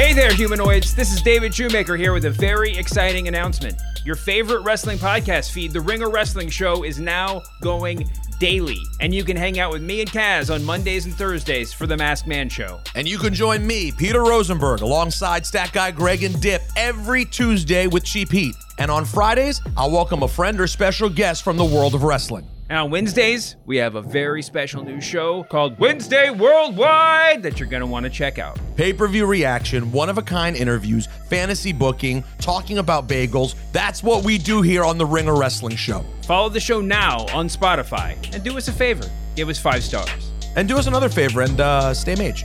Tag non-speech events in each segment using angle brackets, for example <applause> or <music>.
Hey there, humanoids. This is David Shoemaker here with a very exciting announcement. Your favorite wrestling podcast feed, The Ringer Wrestling Show, is now going daily. And you can hang out with me and Kaz on Mondays and Thursdays for The Masked Man Show. And you can join me, Peter Rosenberg, alongside Stat Guy Greg and Dip every Tuesday with Cheap Heat. And on Fridays, I'll welcome a friend or special guest from the world of wrestling. And on Wednesdays, we have a very special new show called Wednesday Worldwide that you're going to want to check out. Pay per view reaction, one of a kind interviews, fantasy booking, talking about bagels. That's what we do here on the Ringer Wrestling Show. Follow the show now on Spotify and do us a favor give us five stars. And do us another favor and uh, stay mage.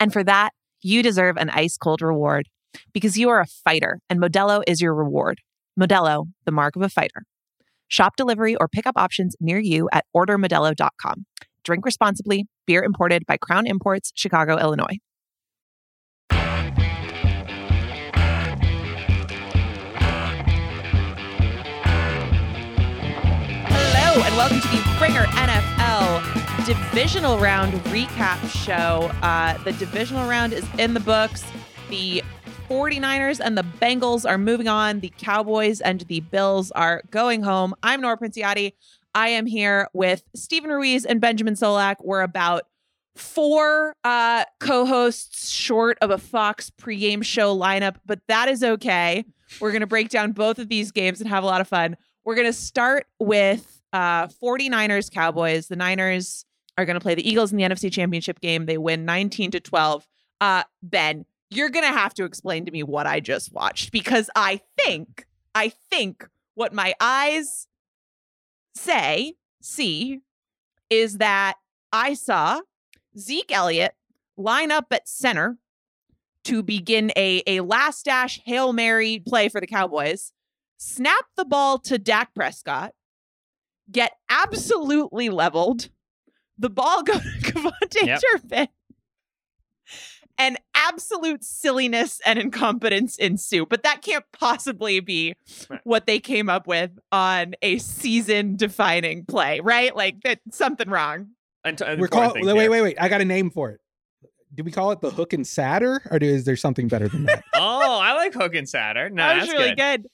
And for that, you deserve an ice cold reward because you are a fighter and Modelo is your reward. Modelo, the mark of a fighter. Shop delivery or pickup options near you at ordermodelo.com. Drink responsibly. Beer imported by Crown Imports, Chicago, Illinois. Hello, and welcome to the Ringer NFL divisional round recap show. Uh, the divisional round is in the books. The 49ers and the Bengals are moving on. The Cowboys and the Bills are going home. I'm Nora Princiotti. I am here with Steven Ruiz and Benjamin Solak. We're about four uh, co-hosts short of a Fox pregame show lineup, but that is okay. We're going to break down both of these games and have a lot of fun. We're going to start with uh, 49ers Cowboys. The Niners are going to play the Eagles in the NFC Championship game. They win 19 to 12. Uh, ben, you're going to have to explain to me what I just watched because I think, I think what my eyes say, see, is that I saw Zeke Elliott line up at center to begin a, a last dash Hail Mary play for the Cowboys, snap the ball to Dak Prescott, get absolutely leveled, the ball go to <laughs> KaVontae Yep. Turpin, and absolute silliness and incompetence ensue. But that can't possibly be Right. what they came up with on a season defining play, right? Like that something wrong. And, We're call- wait, wait, wait. I got a name for it. Do we call it the hook and sadder, or do, is there something better than that? <laughs> Oh, I like Hook and Saturn. No, that was that's really good. good.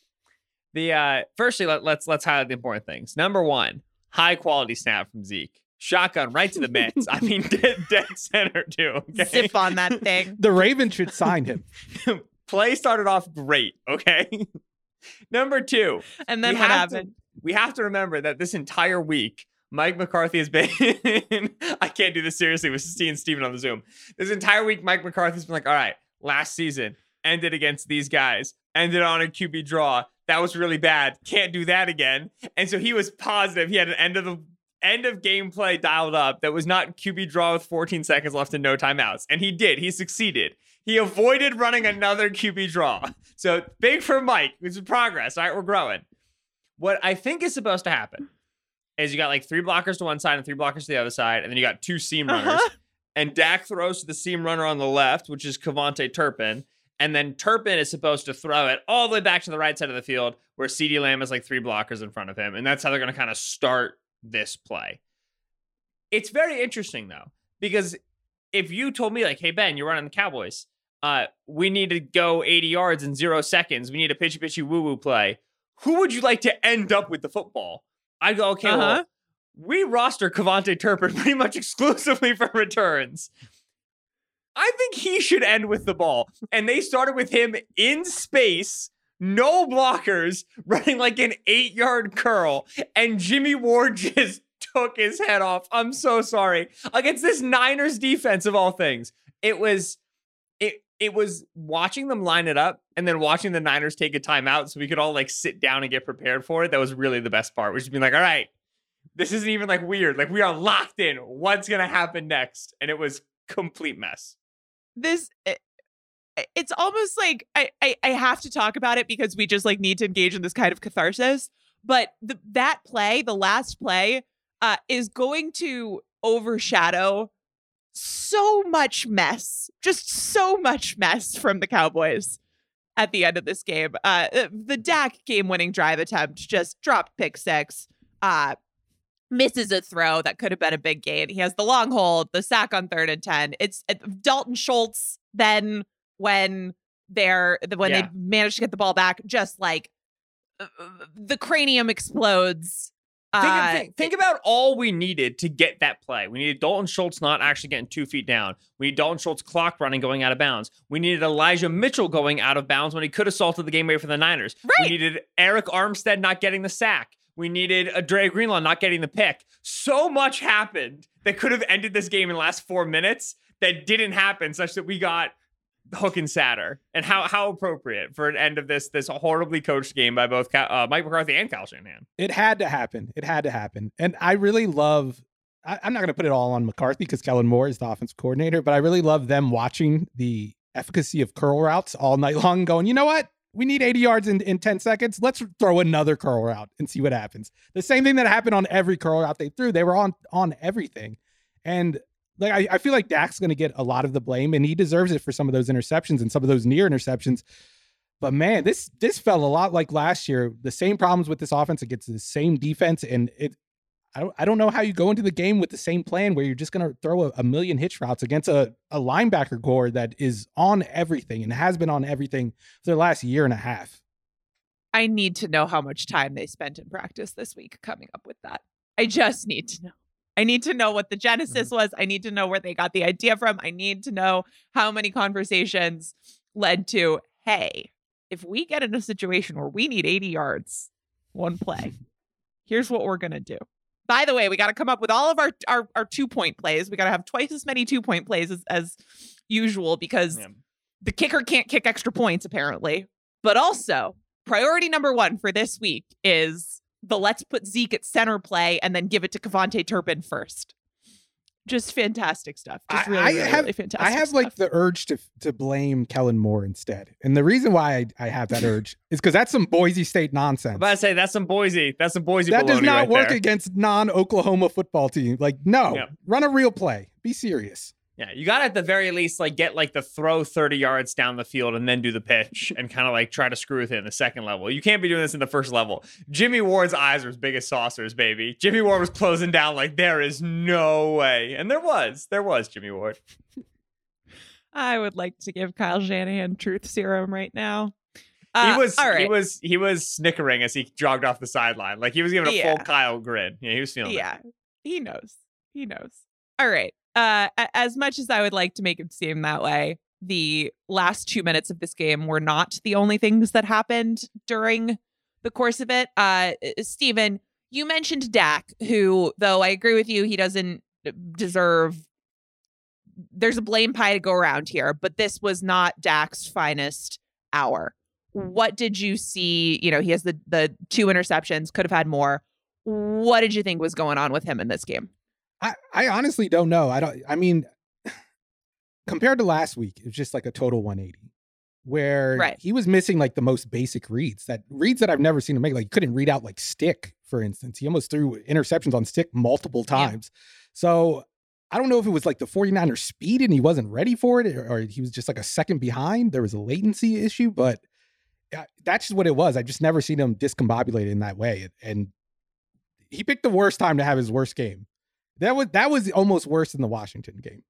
The uh firstly let, let's let's highlight the important things. Number one, high quality snap from Zeke. Shotgun right to the mitts. I mean <laughs> dead, dead center too. Okay. Zip on that thing. the Ravens should sign him. <laughs> Play started off great, okay? <laughs> Number two, And then we what have happened? To, we have to remember that this entire week, Mike McCarthy has been. I can't do this seriously with seeing Steven on the Zoom. This entire week, Mike McCarthy's been like, all right, last season ended against these guys, ended on a QB draw. That was really bad. Can't do that again. And so he was positive. He had an end of the end of gameplay dialed up that was not QB draw with 14 seconds left and no timeouts. And he did. He succeeded. He avoided running another QB draw. So big for Mike. It's progress. All right, we're growing. What I think is supposed to happen is you got like three blockers to one side and three blockers to the other side, and then you got two seam runners. Uh-huh. And Dak throws to the seam runner on the left, which is KaVontae Turpin. And then Turpin is supposed to throw it all the way back to the right side of the field where CeeDee Lamb is like three blockers in front of him. And that's how they're going to kind of start this play. It's very interesting though, because if you told me, like, hey, Ben, you're running the Cowboys, uh, we need to go 80 yards in zero seconds, we need a pitchy pitchy woo woo play, who would you like to end up with the football? I'd go, okay, Uh-huh. well, we roster KaVontae Turpin <laughs> pretty much exclusively for returns. I think he should end with the ball. And they started with him in space, no blockers, <laughs> running like an eight yard curl. And Jimmy Ward <laughs> just took his head off. I'm so sorry. Against this Niners defense of all things. It was it it was watching them line it up and then watching the Niners take a timeout so we could all like sit down and get prepared for it. That was really the best part. Which is being like, all right, this isn't even like weird. Like we are locked in. What's gonna happen next? And it was complete mess. this it- it's almost like I, I I have to talk about it because we just like need to engage in this kind of catharsis. But the, that play, the last play, uh, is going to overshadow so much mess, just so much mess from the Cowboys at the end of this game. Uh, the Dak game-winning drive attempt just dropped pick six. Uh, misses a throw that could have been a big gain. He has the long hold, the sack on third and 10. It's uh, Dalton Schultz then when they're when Yeah. they manage to get the ball back just like uh, the cranium explodes. Think, Uh, think, think about all we needed to get that play. We needed Dalton Schultz not actually getting two feet down. We need Dalton Schultz clock running going out of bounds. We needed Elijah Mitchell going out of bounds when he could have salted the game away for the Niners. Right. We needed Arik Armstead not getting the sack. We needed a Dre Greenlaw not getting the pick. So much happened that could have ended this game in the last four minutes that didn't happen, such that we got Hook and Satter. And how how appropriate for an end of this this horribly coached game by both uh, Mike McCarthy and Kyle Shanahan. It had to happen. It had to happen. And I really love, I, I'm not going to put it all on McCarthy because Kellen Moore is the offensive coordinator, but I really love them watching the efficacy of curl routes all night <laughs> long, going, you know what? We need 80 yards in, in 10 seconds. Let's throw another curl route and see what happens. The same thing that happened on every curl route they threw. They were on on everything. And like I, I feel like Dak's going to get a lot of the blame, and he deserves it for some of those interceptions and some of those near interceptions. But man, this this felt a lot like last year. The same problems with this offense against the same defense, and it. I don't. I don't know how you go into the game with the same plan where you're just going to throw a, a million hitch routes against a, a linebacker core that is on everything and has been on everything for the last year and a half. I need to know how much time they spent in practice this week coming up with that. I just need to know. I need to know what the genesis mm. was. I need to know where they got the idea from. I need to know how many conversations led to, hey, if we get in a situation where we need 80 yards, one play, here's what we're going to do. By the way, we got to come up with all of our, our, our two point plays. We got to have twice as many two point plays as, as usual because Yeah. the kicker can't kick extra points, apparently. But also, priority number one for this week is the let's put Zeke at center play and then give it to KaVontae Turpin first. Just fantastic stuff. Just really, I really, have- really fantastic. I have like the urge to to blame Kellen Moore instead, and the reason why I, I have that urge <laughs> is because that's some Boise State nonsense. I'm about to say that's some Boise. That's some Boise. that does not right work there. against non-Oklahoma football team. Like, no, Yeah. run a real play. Be serious. Yeah, you got to at the very least like get like the throw 30 yards down the field and then do the pitch <laughs> and kind of like try to screw with it in the second level. You can't be doing this in the first level. Jimmy Ward's eyes were as big as saucers, baby. Jimmy Ward was closing down like there is no way, and there was, there was Jimmy Ward. <laughs> I would like to give Kyle Shanahan truth serum right now. Uh, he was, right. he was, he was snickering as he jogged off the sideline, like he was giving a Yeah. full Kyle grin. Yeah, he was feeling it. yeah, he knows. He knows. All right. Uh, as much as I would like to make it seem that way, the last two minutes of this game were not the only things that happened during the course of it. Uh, Steven, you mentioned Dak, who, though I agree with you, he doesn't deserve. There's a blame pie to go around here, but this was not Dak's finest hour. What did you see? You know, he has the the two interceptions, could have had more. What did you think was going on with him in this game? I, I honestly don't know. I don't. I mean, compared to last week, it was just like a total 180, where Right. he was missing like the most basic reads that reads that I've never seen him make. Like he couldn't read out like stick, for instance. He almost threw interceptions on stick multiple Yeah. times. So I don't know if it was like the 49er speed and he wasn't ready for it, or, or he was just like a second behind. There was a latency issue, but that's just what it was. I just never seen him discombobulated in that way, and he picked the worst time to have his worst game. That was that was almost worse than the Washington game.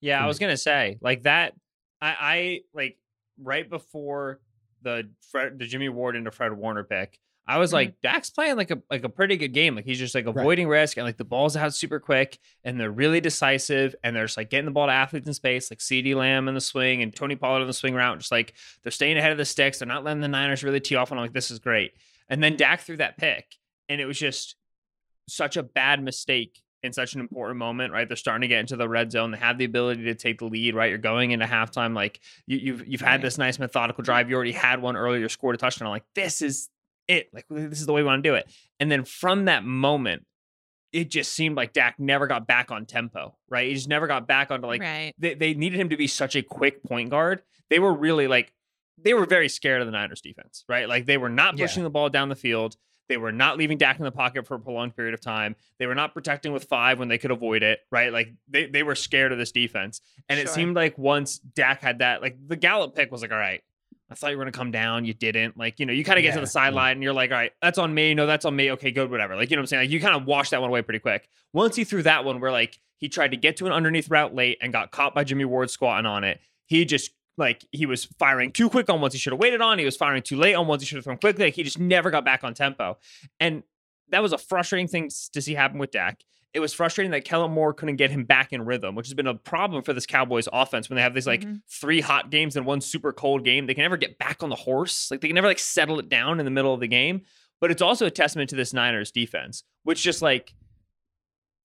Yeah, I was gonna say like that. I, I like right before the Fred, the Jimmy Ward into Fred Warner pick. I was Mhm. like, Dak's playing like a like a pretty good game. Like he's just like Right. avoiding risk and like the ball's out super quick and they're really decisive and they're just like getting the ball to athletes in space, like CeeDee Lamb in the swing and Tony Pollard in the swing route. Just like they're staying ahead of the sticks. They're not letting the Niners really tee off. And I'm like, this is great. And then Dak threw that pick, and it was just such a bad mistake in such an important moment, right? They're starting to get into the red zone. They have the ability to take the lead, right? You're going into halftime, like you, you've you've had this nice methodical drive. You already had one earlier, scored a touchdown. I'm like, this is it. Like this is the way we want to do it. And then from that moment, it just seemed like Dak never got back on tempo, right? He just never got back onto like right. they, they needed him to be such a quick point guard. They were really like they were very scared of the Niners defense, right? Like they were not Yeah. pushing the ball down the field. They were not leaving Dak in the pocket for a prolonged period of time. They were not protecting with five when they could avoid it, right? Like they, they were scared of this defense. And it seemed like once Dak had that, like the Gallup pick was like, all right, I thought you were going to come down. You didn't. Like, you know, you kind of get to Yeah, the yeah. sideline and you're like, all right, that's on me. No, that's on me. Okay, good, whatever. Like, you know what I'm saying? Like, you kind of wash that one away pretty quick. Once he threw that one where like he tried to get to an underneath route late and got caught by Jimmy Ward squatting on it, he just like he was firing too quick on ones he should have waited on. He was firing too late on ones he should have thrown quickly. Like, he just never got back on tempo. And that was a frustrating thing to see happen with Dak. It was frustrating that Kellen Moore couldn't get him back in rhythm, which has been a problem for this Cowboys offense when they have these like Mhm. three hot games and one super cold game. They can never get back on the horse. Like they can never like settle it down in the middle of the game. But it's also a testament to this Niners defense, which just like,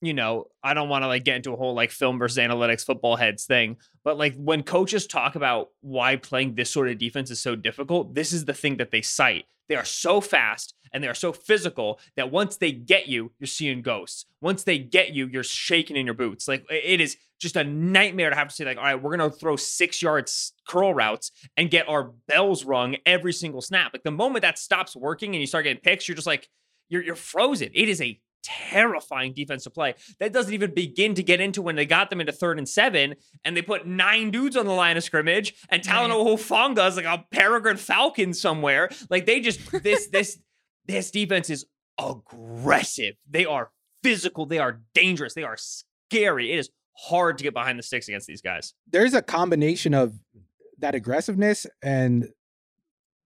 you know, I don't want to like get into a whole like film versus analytics football heads thing, but like when coaches talk about why playing this sort of defense is so difficult, this is the thing that they cite. They are so fast and they are so physical that once they get you, you're seeing ghosts. Once they get you, you're shaking in your boots. Like it is just a nightmare to have to say, like, all right, we're gonna throw six yards curl routes and get our bells rung every single snap. Like the moment that stops working and you start getting picks, you're just like, you're you're frozen. It is a terrifying defense to play. That doesn't even begin to get into when they got them into third and seven and they put nine dudes on the line of scrimmage and Talanoa Hufanga is like a peregrine falcon somewhere. Like they just this <laughs> this this defense is aggressive. They are physical. They are dangerous. They are scary. It is hard to get behind the sticks against these guys. There's a combination of that aggressiveness and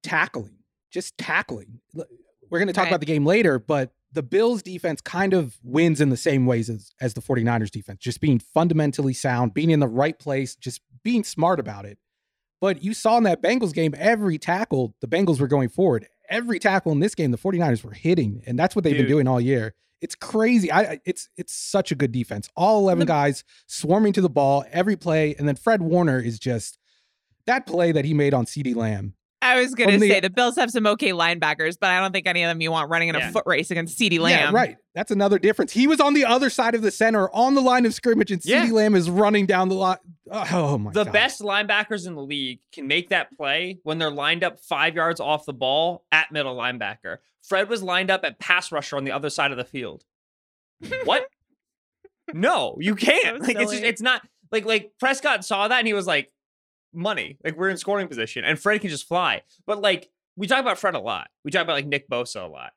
tackling, just tackling. We're going to talk Right. about the game later, but the Bills defense kind of wins in the same ways as, as the 49ers defense, just being fundamentally sound, being in the right place, just being smart about it. But you saw in that Bengals game, every tackle, the Bengals were going forward. Every tackle in this game, the 49ers were hitting, and that's what they've Dude. been doing all year. It's crazy. I it's it's such a good defense. All 11 The- guys swarming to the ball every play, and then Fred Warner is just that play that he made on CeeDee Lamb. I was gonna From the- say the Bills have some okay linebackers, but I don't think any of them you want running in a Yeah. foot race against CeeDee Lamb. Yeah, right. That's another difference. He was on the other side of the center on the line of scrimmage, and Yeah. CeeDee Lamb is running down the line. Oh my god. the god. best linebackers in the league can make that play when they're lined up five yards off the ball at middle linebacker. Fred was lined up at pass rusher on the other side of the field. <laughs> What? no, you can't. So like it's just, it's not like like Prescott saw that and he was like, money. Like we're in scoring position and Fred can just fly. But like we talk about Fred a lot. We talk about like Nick Bosa a lot.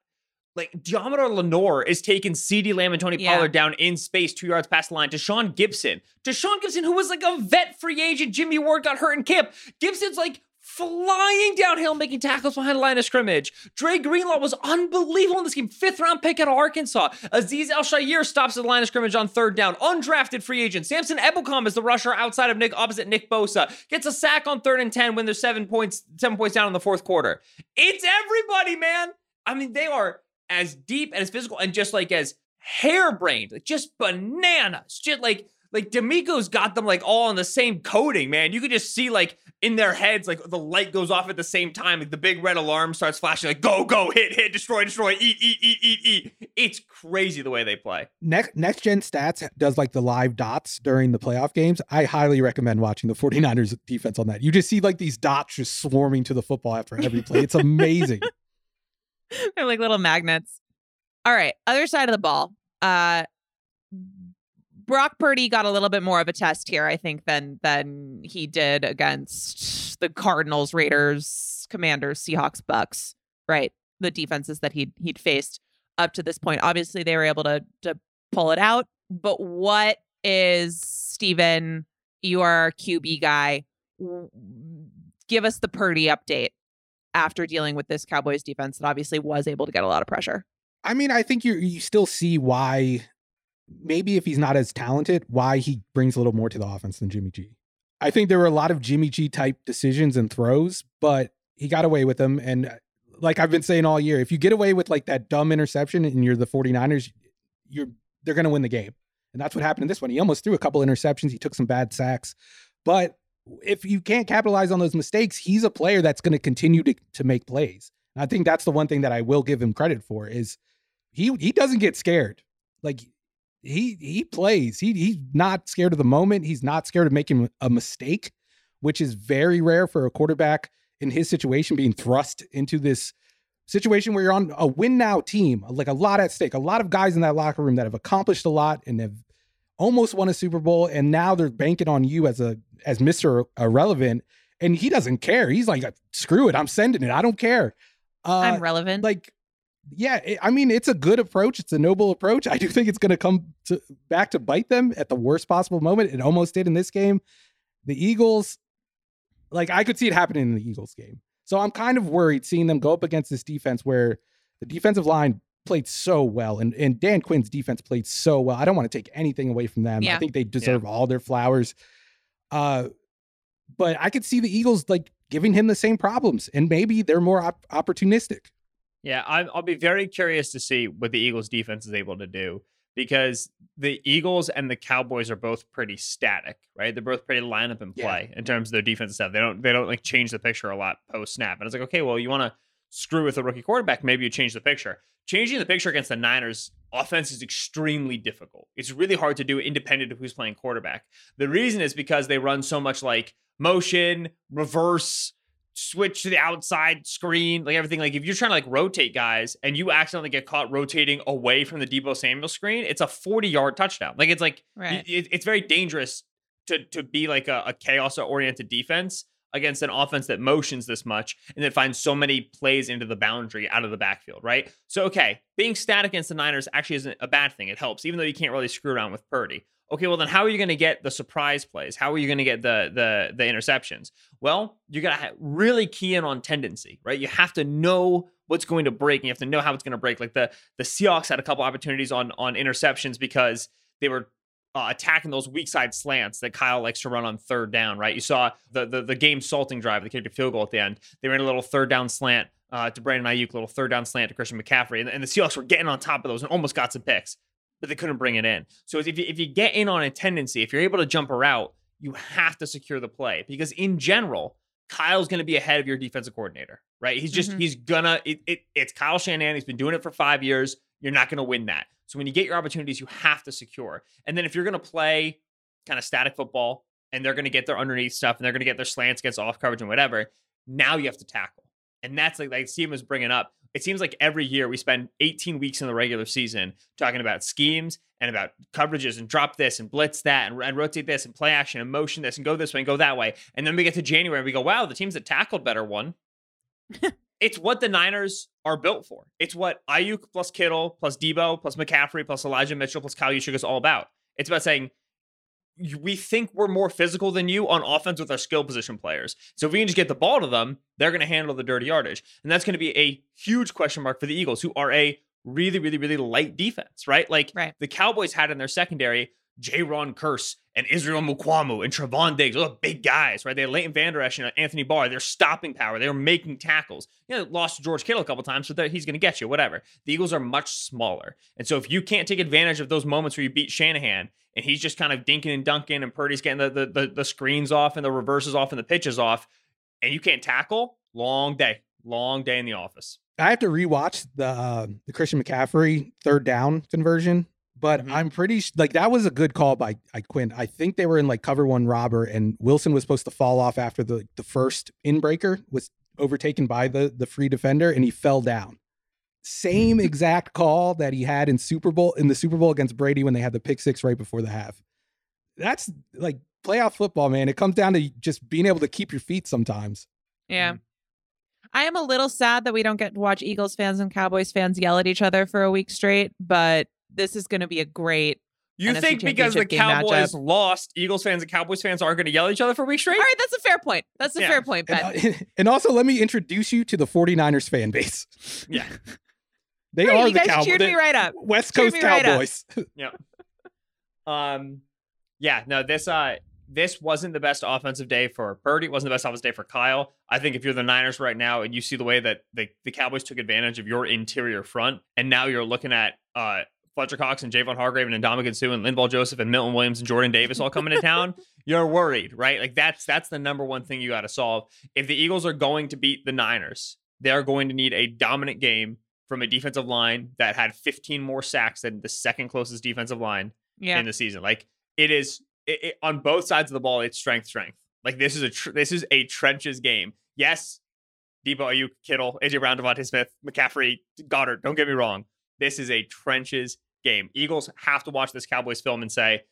Like Deommodore Lenoir is taking CeeDee Lamb and Tony Yeah. Pollard down in space two yards past the line. Tashaun Gipson. Tashaun Gipson, who was like a vet free agent. Jimmy Ward got hurt in camp. Gipson's like flying downhill, making tackles behind the line of scrimmage. Dre Greenlaw was unbelievable in this game. Fifth round pick out of Arkansas. Azeez Al-Shaair stops at the line of scrimmage on third down. Undrafted free agent. Samson Ebukam is the rusher outside of Nick, opposite Nick Bosa. Gets a sack on third and 10 when there's seven points, seven points down in the fourth quarter. It's everybody, man. I mean, they are as deep and as physical and just like as harebrained, like just bananas. Just like like DeMeco's got them like all on the same coding, man. You could just see like in their heads, like the light goes off at the same time, like the big red alarm starts flashing, like go, go, hit, hit, destroy, destroy, eat, eat, eat, eat, eat. It's crazy the way they play. Next Next Gen Stats does like the live dots during the playoff games. I highly recommend watching the 49ers defense on that. You just see like these dots just swarming to the football after every play. It's amazing. <laughs> They're like little magnets. All right, other side of the ball. Uh Brock Purdy got a little bit more of a test here, I think, than than he did against the Cardinals, Raiders, Commanders, Seahawks, Bucks. Right, the defenses that he'd he'd faced up to this point. Obviously, they were able to to pull it out. But what is Steven, your QB guy? Give us the Purdy update after dealing with this Cowboys defense that obviously was able to get a lot of pressure. I mean, I think you you still see why maybe if he's not as talented, why he brings a little more to the offense than Jimmy G. I think there were a lot of Jimmy G type decisions and throws, but he got away with them. And uh, like I've been saying all year, if you get away with like that dumb interception and you're the 49ers, you're they're gonna win the game. And that's what happened in this one. He almost threw a couple interceptions, he took some bad sacks. But if you can't capitalize on those mistakes, he's a player that's going to continue to to make plays. And I think that's the one thing that I will give him credit for is he he doesn't get scared. Like he he plays. He he's not scared of the moment. He's not scared of making a mistake, which is very rare for a quarterback in his situation being thrust into this situation where you're on a win now team, like a lot at stake, a lot of guys in that locker room that have accomplished a lot and have almost won a Super Bowl, and now they're banking on you as a as Mister Irrelevant, and he doesn't care. He's like, screw it, I'm sending it. I don't care. Uh, I'm relevant. like yeah it- i mean it's a good approach. It's a noble approach. I do think it's going to come back to bite them at the worst possible moment. It almost did in this game. The eagles like i could see it happening in the eagles game. So i'm kind of worried seeing them go up against this defense where the defensive line played so well and, and dan quinn's defense played so well. I don't want to take anything away from them. I think they deserve all their flowers. Uh but i could see the eagles like giving him the same problems and maybe they're more op- opportunistic Yeah, I'm, I'll be very curious to see what the Eagles defense is able to do because the Eagles and the Cowboys are both pretty static, right? They're both pretty line up and Yeah. play in terms of their defensive stuff. They don't they don't like change the picture a lot post snap. And it's like, okay, well, you want to screw with a rookie quarterback, maybe you change the picture. Changing the picture against the Niners offense is extremely difficult. It's really hard to do independent of who's playing quarterback. The reason is because they run so much like motion, reverse, switch to the outside screen, like everything. Like if you're trying to like rotate guys and you accidentally get caught rotating away from the Debo Samuel screen, it's a 40 yard touchdown. Like it's like Right. it- it's very dangerous to to be like a, a chaos oriented defense against an offense that motions this much and that finds so many plays into the boundary out of the backfield, right? So okay, being static against the Niners actually isn't a bad thing. It helps, even though you can't really screw around with Purdy. Okay, well then how are you going to get the surprise plays? How are you going to get the the the interceptions? Well, you got to really key in on tendency, right? You have to know what's going to break, and you have to know how it's going to break. Like the the Seahawks had a couple opportunities on on interceptions because they were uh, attacking those weak side slants that Kyle likes to run on third down, right? You saw the the, the game salting drive, they kicked a field goal at the end. They ran a little third down slant uh, to Brandon Aiyuk, a little third down slant to Christian McCaffrey, and, and the Seahawks were getting on top of those and almost got some picks, but they couldn't bring it in. So if you, if you get in on a tendency, if you're able to jump a route, you have to secure the play because in general, Kyle's going to be ahead of your defensive coordinator, right? He's just Mhm. he's gonna it, it it's Kyle Shanahan. He's been doing it for five years. You're not going to win that. So when you get your opportunities, you have to secure. And then if you're going to play kind of static football and they're going to get their underneath stuff and they're going to get their slants against off coverage and whatever, now you have to tackle. And that's like like Steven was bringing up. It seems like every year we spend 18 weeks in the regular season talking about schemes and about coverages and drop this and blitz that and, and rotate this and play action and motion this and go this way and go that way. And then we get to January and we go, wow, the teams that tackled better won. <laughs> it's what the Niners are built for. It's what Aiyuk plus Kittle plus Debo plus McCaffrey plus Elijah Mitchell plus Kyle Juszczyk is all about. It's about saying "You- we think we're more physical than you on offense with our skill position players. So if we can just get the ball to them, they're going to handle the dirty yardage, and that's going to be a huge question mark for the Eagles, who are a really, really, really light defense, right? Like Right. the Cowboys had in their secondary Jayron Kearse and Israel Mukuamu and Trevon Diggs. Those big guys, right? They had Leighton Vander Esch and Anthony Barr. They're stopping power. They're making tackles. You know, lost to George Kittle a couple times, so he's going to get you, whatever. The Eagles are much smaller. And so if you can't take advantage of those moments where you beat Shanahan and he's just kind of dinking and dunking and Purdy's getting the, the, the, the screens off and the reverses off and the pitches off, and you can't tackle, long day. Long day in the office. I have to rewatch the uh, the Christian McCaffrey third down conversion, but Mhm. I'm pretty like that was a good call by, by Quinn. I think they were in like cover one robber, and Wilson was supposed to fall off after the the first inbreaker was overtaken by the the free defender, and he fell down. Same <laughs> exact call that he had in Super Bowl in the Super Bowl against Brady when they had the pick six right before the half. That's like playoff football, man. It comes down to just being able to keep your feet sometimes. Yeah. I am a little sad that we don't get to watch Eagles fans and Cowboys fans yell at each other for a week straight, but this is going to be a great. You NFC think because the Cowboys matchup. lost, Eagles fans and Cowboys fans aren't going to yell at each other for a week straight? All right, that's a fair point. That's a Yeah. fair point, Ben. And, uh, <laughs> and also, let me introduce you to the 49ers fan base. Yeah. <laughs> They Great, are you the guys Cowboys. cheered me right up. West Coast me right up. Cowboys. <laughs> Um, yeah, no, this uh, this wasn't the best offensive day for Purdy. It wasn't the best offensive day for Kyle. I think if you're the Niners right now and you see the way that the, the Cowboys took advantage of your interior front, and now you're looking at uh Fletcher Cox and Javon Hargrave and Ndamukong Suh and Linval Joseph and Milton Williams and Jordan Davis all coming to town, <laughs> you're worried, right? Like that's that's the number one thing you got to solve. If the Eagles are going to beat the Niners, they're going to need a dominant game from a defensive line that had 15 more sacks than the second closest defensive line Yeah. in the season. Like it is it, it- on both sides of the ball. It's strength, strength. Like this is a tr- this is a trenches game. Yes, Debo Aiyuk, Kittle, AJ Brown, DeVonta Smith, McCaffrey, Goedert. Don't get me wrong. This is a trenches game. Eagles have to watch this Cowboys film and say,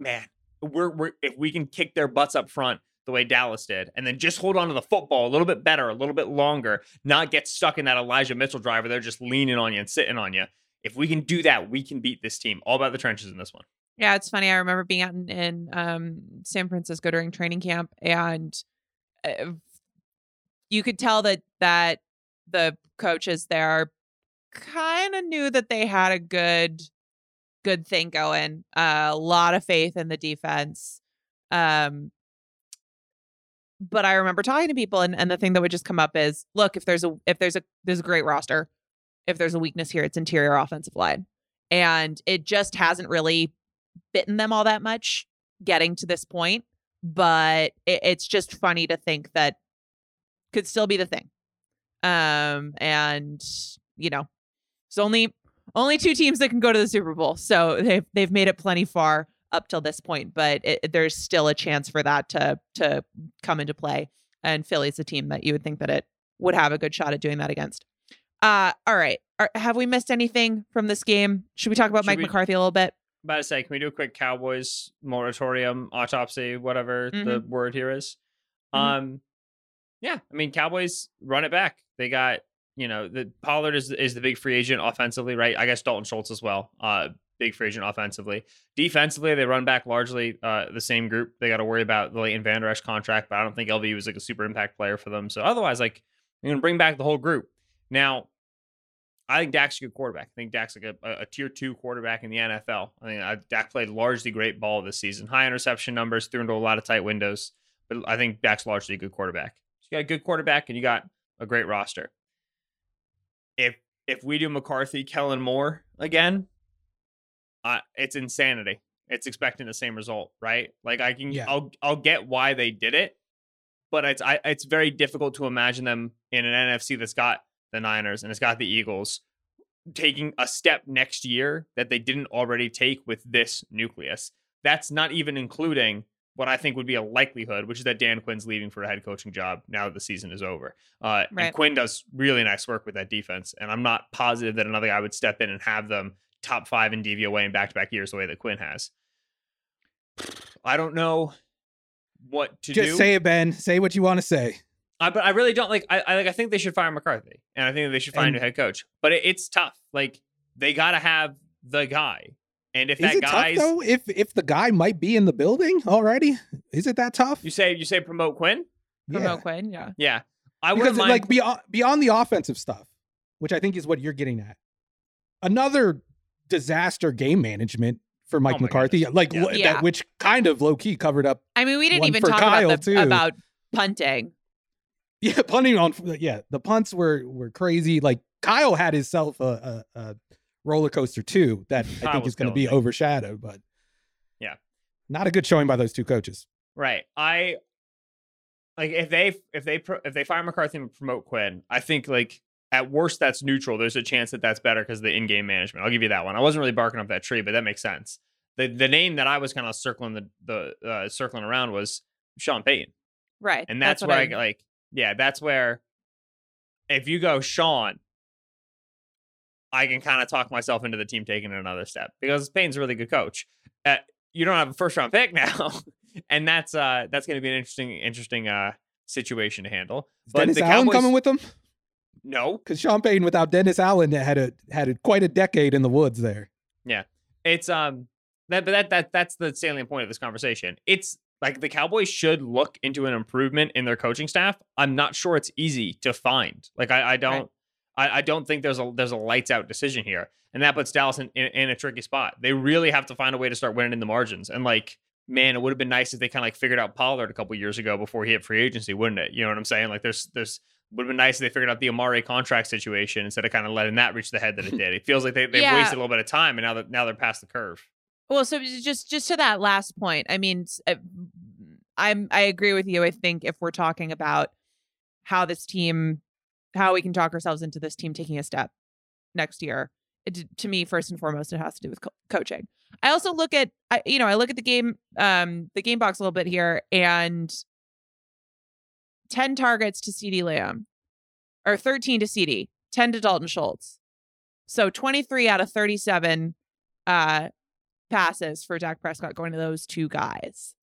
man, we're, we're if we can kick their butts up front the way Dallas did, and then just hold on to the football a little bit better, a little bit longer, not get stuck in that Elijah Mitchell driver. They're just leaning on you and sitting on you. If we can do that, we can beat this team. All about the trenches in this one. Yeah, it's funny. I remember being out in, in um, San Francisco during training camp, and uh, you could tell that that the coaches there kind of knew that they had a good good thing going. Uh, a lot of faith in the defense. Um, but I remember talking to people, and, and the thing that would just come up is, look, if there's a if there's a there's a great roster, if there's a weakness here, it's interior offensive line, and it just hasn't really bitten them all that much getting to this point. But it, it's just funny to think that could still be the thing. Um, and you know, it's only only two teams that can go to the Super Bowl, so they've they've made it plenty far up till this point. But it, there's still a chance for that to to come into play. And Philly's a team that you would think that it would have a good shot at doing that against. Uh, all right. Are, have we missed anything from this game? Should we talk about Should Mike we- McCarthy a little bit? about to say, can we do a quick Cowboys moratorium, autopsy, whatever the word here is? Mhm. Um, yeah, I mean, Cowboys run it back. They got you know the Pollard is is the big free agent offensively, right? I guess Dalton Schultz as well. Uh, big free agent offensively. Defensively, they run back largely uh, the same group. They got to worry about the Leighton Vander Esch contract, but I don't think LV was like a super impact player for them. So otherwise, like you're gonna bring back the whole group. Now, I think Dak's a good quarterback. I think Dak's like a, a tier two quarterback in the NFL. I think uh, Dak played largely great ball this season. High interception numbers, threw into a lot of tight windows. But I think Dak's largely a good quarterback. So you got a good quarterback and you got a great roster. If if we do McCarthy, Kellen Moore again, uh, it's insanity. It's expecting the same result, right? Like I can, Yeah. I'll I'll get why they did it, but it's I, it's very difficult to imagine them in an NFC that's got the Niners and it's got the Eagles taking a step next year that they didn't already take with this nucleus. That's not even including what I think would be a likelihood, which is that Dan Quinn's leaving for a head coaching job now that the season is over. Uh, Right. And Quinn does really nice work with that defense, and I'm not positive that another guy would step in and have them top five in DVOA in back-to-back years the way that Quinn has. I don't know what to Just do. say it, Ben. Say what you want to say. I, but I really don't like. I, I like. I think they should fire McCarthy, and I think that they should find And- a head coach. But it, it's tough. Like they got to have the guy, and if Is that it tough though? If if the guy might be in the building already, is it that tough? you say you say promote Quinn, Promote Yeah. Quinn, yeah. yeah, I because wouldn't mind. like beyond beyond the offensive stuff, which I think is what you're getting at. Another disaster game management for Mike Oh McCarthy, goodness. like Yeah. wh- Yeah. that, which kind of low key covered up. I mean, we didn't even talk Kyle, about the, too. about punting. <laughs> Yeah, punting on. Yeah, the punts were were crazy. Like Kyle had himself a, a, a roller coaster too that I Kyle think is going to be me. overshadowed. But Yeah. not a good showing by those two coaches. Right. I like if they if they pro, if they fire McCarthy and promote Quinn, I think like at worst that's neutral. There's a chance that that's better because of the in-game management. I'll give you that one. I wasn't really barking up that tree, but that makes sense. The the name that I was kind of circling the the uh, circling around was Sean Payton, Right. and that's, what where I, I'm- like yeah, that's where if you go Sean. I can kind of talk myself into the team taking another step because Payton's a really good coach. Uh, you don't have a first round pick <laughs> now, and that's uh that's going to be an interesting interesting uh situation to handle. Is But Dennis the Allen Cowboys- coming with them? No, Because Sean Payton without Dennis Allen had a had a, quite a decade in the woods there. Yeah, it's um that but that that that's the salient point of this conversation. It's like the Cowboys should look into an improvement in their coaching staff. I'm not sure it's easy to find. Like I, I don't I, I don't think there's a there's a lights out decision here, and that puts Dallas in, in, in a tricky spot. They really have to find a way to start winning in the margins. And like, man, it would have been nice if they kind of like figured out Pollard a couple years ago before he hit free agency, wouldn't it? You know what I'm saying? Like, there's there's would have been nice if they figured out the Amari contract situation instead of kind of letting that reach the head that it <laughs> did. It feels like they they've Yeah. wasted a little bit of time, and now that now they're past the curve. Well, so just just to that last point, I mean, uh, I'm I agree with you. I think if we're talking about how this team, how we can talk ourselves into this team taking a step, next year. It, to me, first and foremost, it has to do with co- coaching. I also look at, I, you know, I look at the game, um, the game box a little bit here, and ten targets to CeeDee Lamb, or thirteen to CeeDee, ten to Dalton Schultz. So twenty three out of thirty seven uh, passes for Dak Prescott going to those two guys.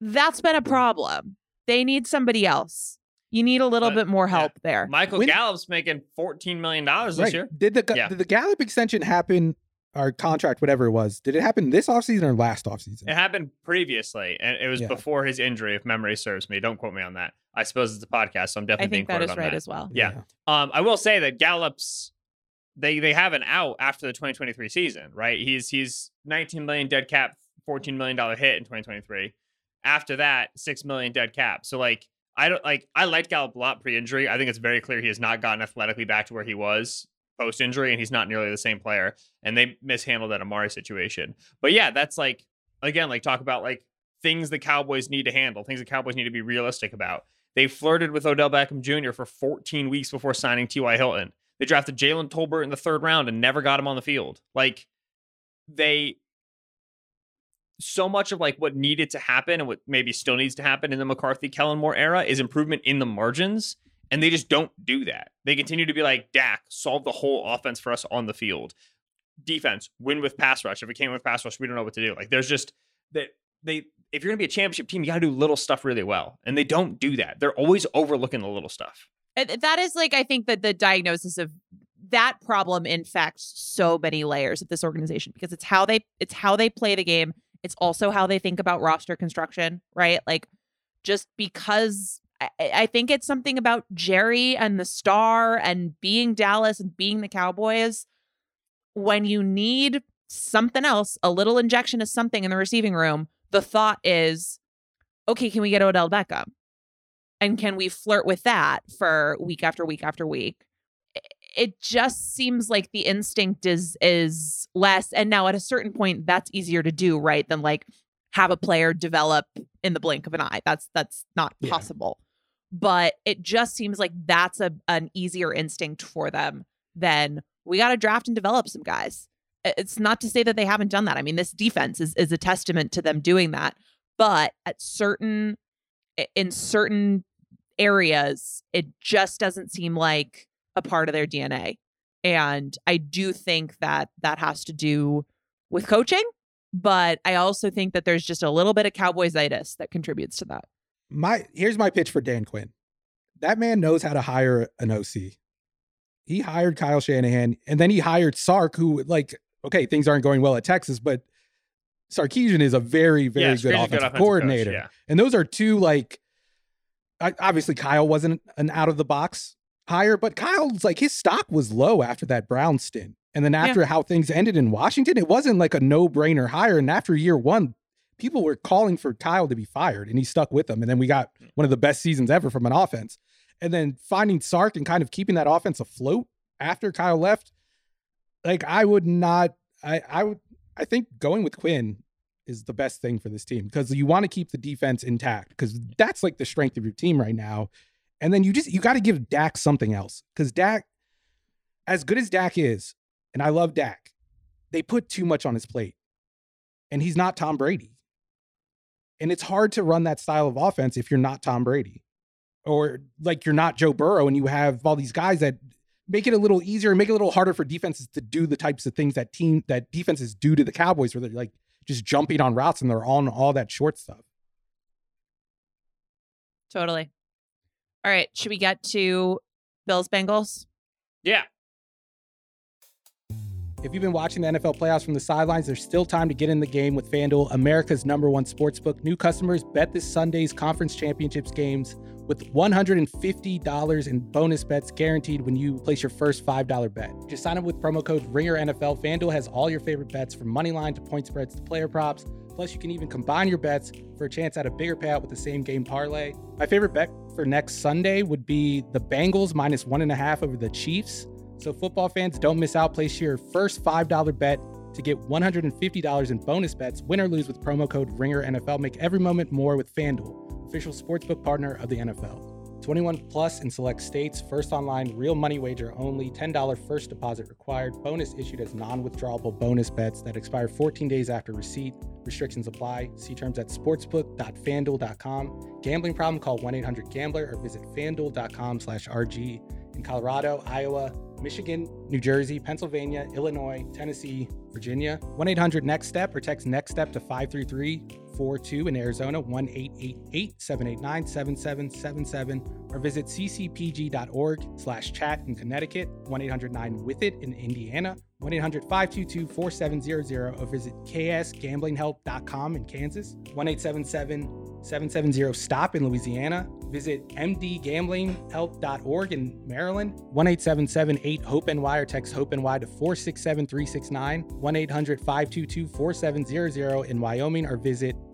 That's been a problem. They need somebody else. You need a little But, bit more yeah. help there. Michael When- Gallup's making $14 million this Right. year. Did the Yeah. did the Gallup extension happen? Our contract, whatever it was, did it happen this offseason or last offseason? It happened previously, and it was Yeah. before his injury, if memory serves me. Don't quote me on that. I suppose it's a podcast, so I'm definitely being think that quoted is on right that. as well. Yeah. Um, I will say that Gallup's they they have an out after the 2023 season, right? He's he's 19 million dead cap, 14 million dollar hit in 2023. After that, six million dead cap. So like I don't like I liked Gallup a lot pre-injury. I think it's very clear he has not gotten athletically back to where he was post-injury, and he's not nearly the same player. And they mishandled that Amari situation. But yeah, that's like again, like talk about like things the Cowboys need to handle, things the Cowboys need to be realistic about. They flirted with Odell Beckham Jr. for 14 weeks before signing T.Y. Hilton. They drafted Jalen Tolbert in the third round and never got him on the field. Like they so much of like what needed to happen and what maybe still needs to happen in the McCarthy Kellen Moore era is improvement in the margins. And they just don't do that. They continue to be like, Dak, solve the whole offense for us on the field. Defense, win with pass rush. If we can't win with pass rush, we don't know what to do. Like there's just that they if you're gonna be a championship team, you gotta do little stuff really well. And they don't do that. They're always overlooking the little stuff. Uh, That is like I think that the diagnosis of that problem infects so many layers of this organization because it's how they it's how they play the game. It's also how they think about roster construction, right? Like just because I, I think it's something about Jerry and the star and being Dallas and being the Cowboys. When you need something else, a little injection of something in the receiving room, the thought is, okay, can we get Odell Beckham? and can we flirt with that for week after week after week it just seems like the instinct is is less and now at a certain point that's easier to do right than like have a player develop in the blink of an eye that's that's not Yeah. possible but it just seems like that's a an easier instinct for them than we got to draft and develop some guys. It's not to say that they haven't done that. I mean this defense is is a testament to them doing that but at certain in certain areas it just doesn't seem like a part of their DNA and I do think that that has to do with coaching but I also think that there's just a little bit of cowboysitis that contributes to that My here's my pitch for Dan Quinn. That man knows how to hire an OC. He hired Kyle Shanahan and then he hired Sark, who like, okay, things aren't going well at Texas, but Sarkisian is a very, very Yeah, good Strange is a offensive, good offensive coordinator. Coach, yeah. And those are two like I, obviously Kyle wasn't an out of the box hire, but Kyle's like his stock was low after that Brown stint. And then after how things ended in Washington, it wasn't like a no-brainer hire. And after year one, people were calling for Kyle to be fired, and he stuck with them. And then we got one of the best seasons ever from an offense. And then finding Sark and kind of keeping that offense afloat after Kyle left, like I would not, I I would I think going with Quinn is the best thing for this team because you want to keep the defense intact because that's like the strength of your team right now. And then you just you got to give Dak something else because Dak, as good as Dak is, and I love Dak, they put too much on his plate, and he's not Tom Brady. And it's hard to run that style of offense if you're not Tom Brady, or like you're not Joe Burrow, and you have all these guys that make it a little easier and make it a little harder for defenses to do the types of things that team that defenses do to the Cowboys, where they're like just jumping on routes and they're on all that short stuff. totally all right should we get to Bills Bengals Yeah. If you've been watching the NFL playoffs from the sidelines, there's still time to get in the game with FanDuel, America's number one sportsbook. New customers bet this Sunday's conference championships games with $150 in bonus bets guaranteed when you place your first $5 bet. Just sign up with promo code RINGERNFL. FanDuel has all your favorite bets from money line to point spreads to player props. Plus, you can even combine your bets for a chance at a bigger payout with the same game parlay. My favorite bet for next Sunday would be the Bengals minus one and a half over the Chiefs. So, football fans, don't miss out. Place your first $5 bet to get $150 in bonus bets. Win or lose with promo code RINGERNFL. Make every moment more with FanDuel, official sportsbook partner of the NFL. 21 plus in select states. First online, real money wager only. $10 first deposit required. Bonus issued as non withdrawable bonus bets that expire 14 days after receipt. Restrictions apply. See terms at sportsbook.fanduel.com. Gambling problem? Call 1-800-GAMBLER or visit fanduel.com slash RG. In Colorado, Iowa, Michigan, New Jersey, Pennsylvania, Illinois, Tennessee, Virginia. 1 800 NEXT STEP or text NEXT STEP to 53342 in Arizona, 1 888 789 7777, or visit ccpg.org slash chat in Connecticut, 1 800 9 with it in Indiana, 1 800 522 4700, or visit ksgamblinghelp.com in Kansas, 1 877 770 STOP in Louisiana. Visit mdgamblinghelp.org in Maryland, 1 877 8 HOPE NY or text HOPE NY to 467 369, 1 800 522 4700 in Wyoming, or visit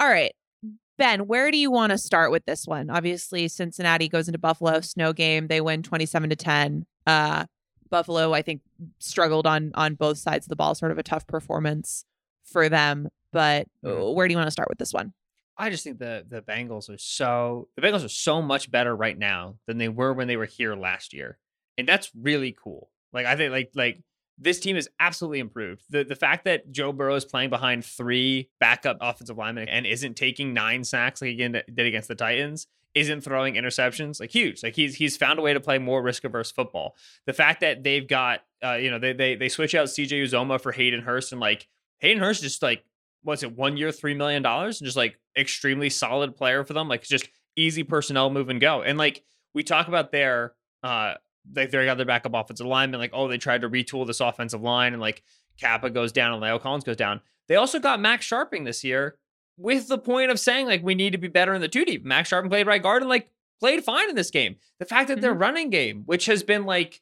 All right. Ben, where do you want to start with this one? Obviously, Cincinnati goes into Buffalo, snow game. They win 27 to 10. Uh, Buffalo, I think, struggled on on both sides of the ball, sort of a tough performance for them. But uh, where do you want to start with this one? I just think the the Bengals are so the Bengals are so much better right now than they were when they were here last year, and that's really cool. Like I think like like this team is absolutely improved. The the fact that Joe Burrow is playing behind three backup offensive linemen and isn't taking nine sacks like again did against the Titans, isn't throwing interceptions, like huge. Like he's he's found a way to play more risk averse football. The fact that they've got uh, you know, they they they switch out CJ Uzomah for Hayden Hurst and like Hayden Hurst just like what's it, one year, three million dollars, and just like extremely solid player for them. Like just easy personnel move and go. And like we talk about their uh like they got their backup offensive lineman, like, oh, they tried to retool this offensive line and like Cappa goes down and La'el Collins goes down. They also got Max Scharping this year with the point of saying like we need to be better in the two deep. Max Scharping played right guard and like played fine in this game. The fact that mm-hmm. their running game, which has been like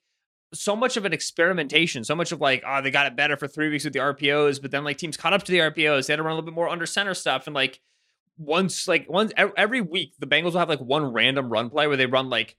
so much of an experimentation, so much of like, oh, they got it better for three weeks with the RPOs, but then like teams caught up to the RPOs. They had to run a little bit more under center stuff. And like once, like once every week, the Bengals will have like one random run play where they run like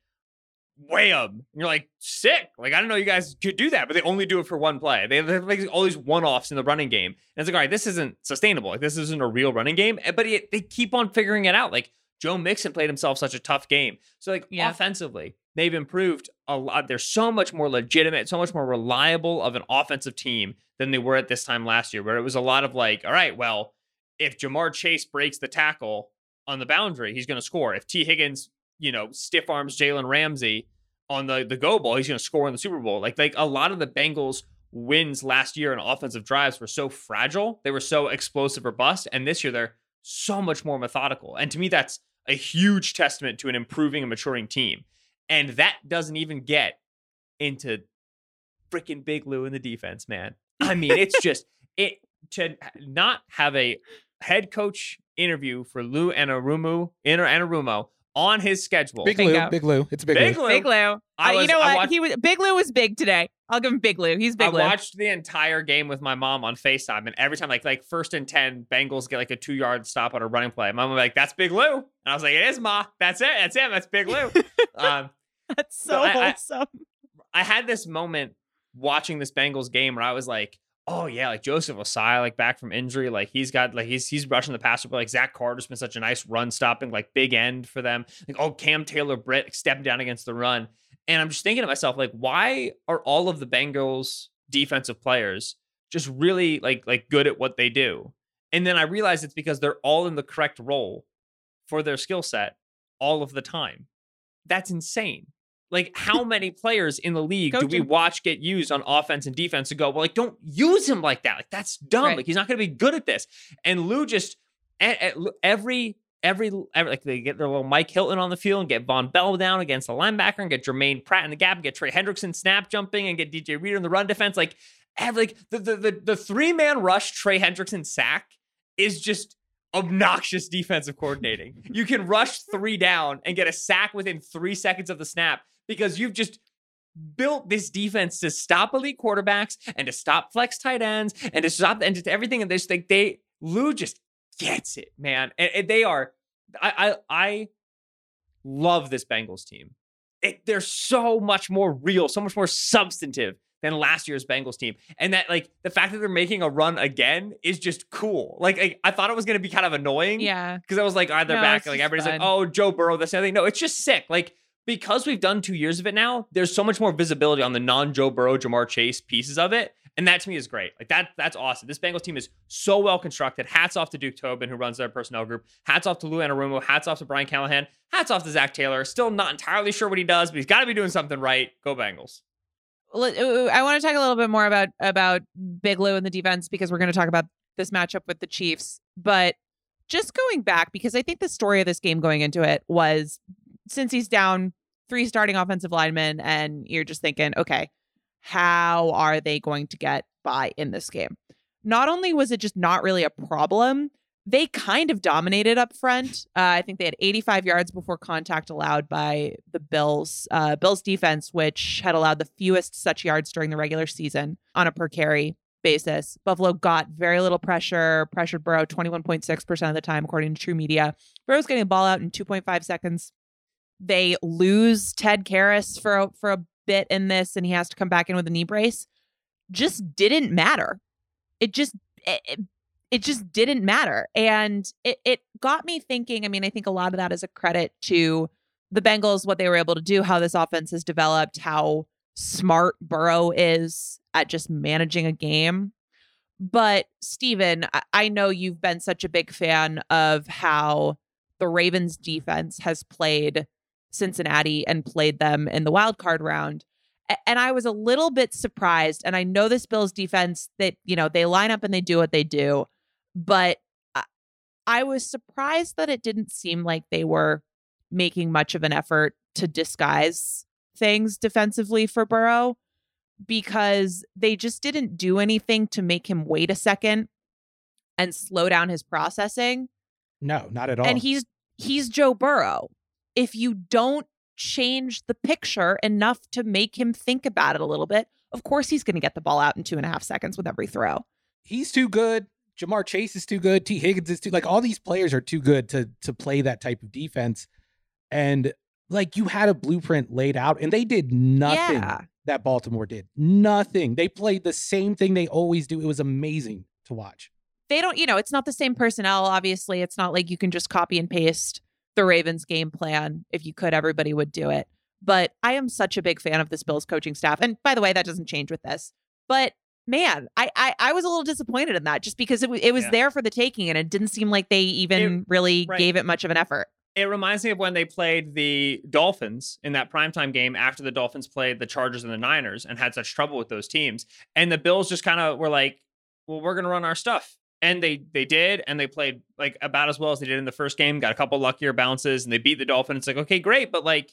wham. And you're like, sick. Like, I don't know you guys could do that, but they only do it for one play. They have like all these one offs in the running game. And it's like, all right, this isn't sustainable. Like, this isn't a real running game. Eh, but it, they keep on figuring it out. Like, Joe Mixon played himself such a tough game. So, like, yeah. offensively, they've improved a lot. They're so much more legitimate, so much more reliable of an offensive team than they were at this time last year, where it was a lot of like, all right, well, if Ja'Marr Chase breaks the tackle on the boundary, he's going to score. If Tee Higgins you know, stiff arms Jalen Ramsey on the the go ball, he's going to score in the Super Bowl. Like like a lot of the Bengals wins last year in offensive drives were so fragile. They were so explosive or bust, and this year they're so much more methodical. And to me, that's a huge testament to an improving and maturing team. And that doesn't even get into freaking Big Lou in the defense, man. I mean, <laughs> it's just it to not have a head coach interview for Lou Anarumo, Anarumo on his schedule. Big Bingo. Lou, Big Lou. It's Big, Big Lou. Lou. Big Lou. I Uh, you was- know I what? watched- he was Big Lou was big today. I'll give him Big Lou. He's Big I Lou. watched the entire game with my mom on FaceTime, and every time, like, like first and ten, Bengals get like a two yard stop on a running play. My mom was like, "That's Big Lou," and I was like, "It is, ma. That's it. That's him. That's Big Lou." <laughs> um, That's So so I- I- wholesome. I had this moment watching this Bengals game where I was like, "Oh yeah, like Joseph Ossai, like back from injury, like he's got like he's he's rushing the passer, but like Zach Carter's been such a nice run stopping, like big end for them. Like oh Cam Taylor Britt stepping down against the run, and I'm just thinking to myself like, why are all of the Bengals defensive players just really like like good at what they do? And then I realize it's because they're all in the correct role for their skill set all of the time. That's insane. Like, how many players in the league do we watch get used on offense and defense to go, well, like, don't use him like that. Like, that's dumb. Right. Like, he's not going to be good at this. And Lou just, e- e- every, every, every, like, they get their little Mike Hilton on the field and get Vonn Bell down against the linebacker and get Germaine Pratt in the gap and get Trey Hendrickson snap jumping and get DJ Reader in the run defense. Like, every, like, the, the, the, the three man rush Trey Hendrickson sack is just obnoxious <laughs> defensive coordinating. You can rush three down and get a sack within three seconds of the snap because you've just built this defense to stop elite quarterbacks and to stop flex tight ends and to stop and just everything. And this like they Lou just gets it, man. And, and they are. I I I love this Bengals team. It, they're so much more real, so much more substantive than last year's Bengals team. And that like the fact that they're making a run again is just cool. Like, like, I thought it was gonna be kind of annoying. Yeah. Because I was like, all right, they're No, back. Like everybody's like, oh, Joe Burrow, this and thing. No, it's just sick. Like because we've done two years of it now, there's so much more visibility on the non-Joe Burrow, Ja'Marr Chase pieces of it. And that to me is great. Like that, that's awesome. This Bengals team is so well constructed. Hats off to Duke Tobin, who runs their personnel group. Hats off to Lou Anarumo. Hats off to Brian Callahan. Hats off to Zac Taylor. Still not entirely sure what he does, but he's got to be doing something right. Go Bengals. I want to talk a little bit more about about Big Lou and the defense because we're going to talk about this matchup with the Chiefs. But just going back because I think the story of this game going into it was since he's down three starting offensive linemen and you're just thinking, okay, how are they going to get by in this game? Not only was it just not really a problem, they kind of dominated up front. Uh, I think they had 85 yards before contact allowed by the Bills. Uh, Bills defense, which had allowed the fewest such yards during the regular season on a per carry basis. Buffalo got very little pressure, pressured Burrow 21.6% of the time, according to TruMedia. Burrow's getting the ball out in 2.5 seconds. They lose Ted Karras for a, for a bit in this, and he has to come back in with a knee brace. Just didn't matter. It just it, it- it just didn't matter, and it it got me thinking. I mean, I think a lot of that is a credit to the Bengals, what they were able to do, how this offense has developed, how smart Burrow is at just managing a game. But Steven, I, I know you've been such a big fan of how the Ravens defense has played Cincinnati and played them in the wild card round. And I was a little bit surprised. And I know this Bills defense that, you know, they line up and they do what they do. But I- was surprised that it didn't seem like they were making much of an effort to disguise things defensively for Burrow because they just didn't do anything to make him wait a second and slow down his processing No, not at all. and he's he's Joe Burrow. If you don't change the picture enough to make him think about it a little bit, of course he's going to get the ball out in two and a half seconds with every throw. he's too good. Ja'Marr Chase is too good. Tee Higgins is too like all these players are too good to to play that type of defense. And like you had a blueprint laid out, and they did nothing Yeah. that Baltimore did. Nothing. They played the same thing they always do. It was amazing to watch. They don't, you know, it's not the same personnel. Obviously, it's not like you can just copy and paste the Ravens game plan. If you could, everybody would do it. But I am such a big fan of this Bills coaching staff. And by the way, that doesn't change with this. But man, I I, I was a little disappointed in that just because it was it was Yeah. there for the taking and it didn't seem like they even really right. gave it much of an effort. It reminds me of when they played the Dolphins in that primetime game after the Dolphins played the Chargers and the Niners and had such trouble with those teams. And the Bills just kind of were like, well, we're going to run our stuff. And they they did, and they played like about as well as they did in the first game. Got a couple luckier bounces, and they beat the Dolphins. It's like, okay, great, but like,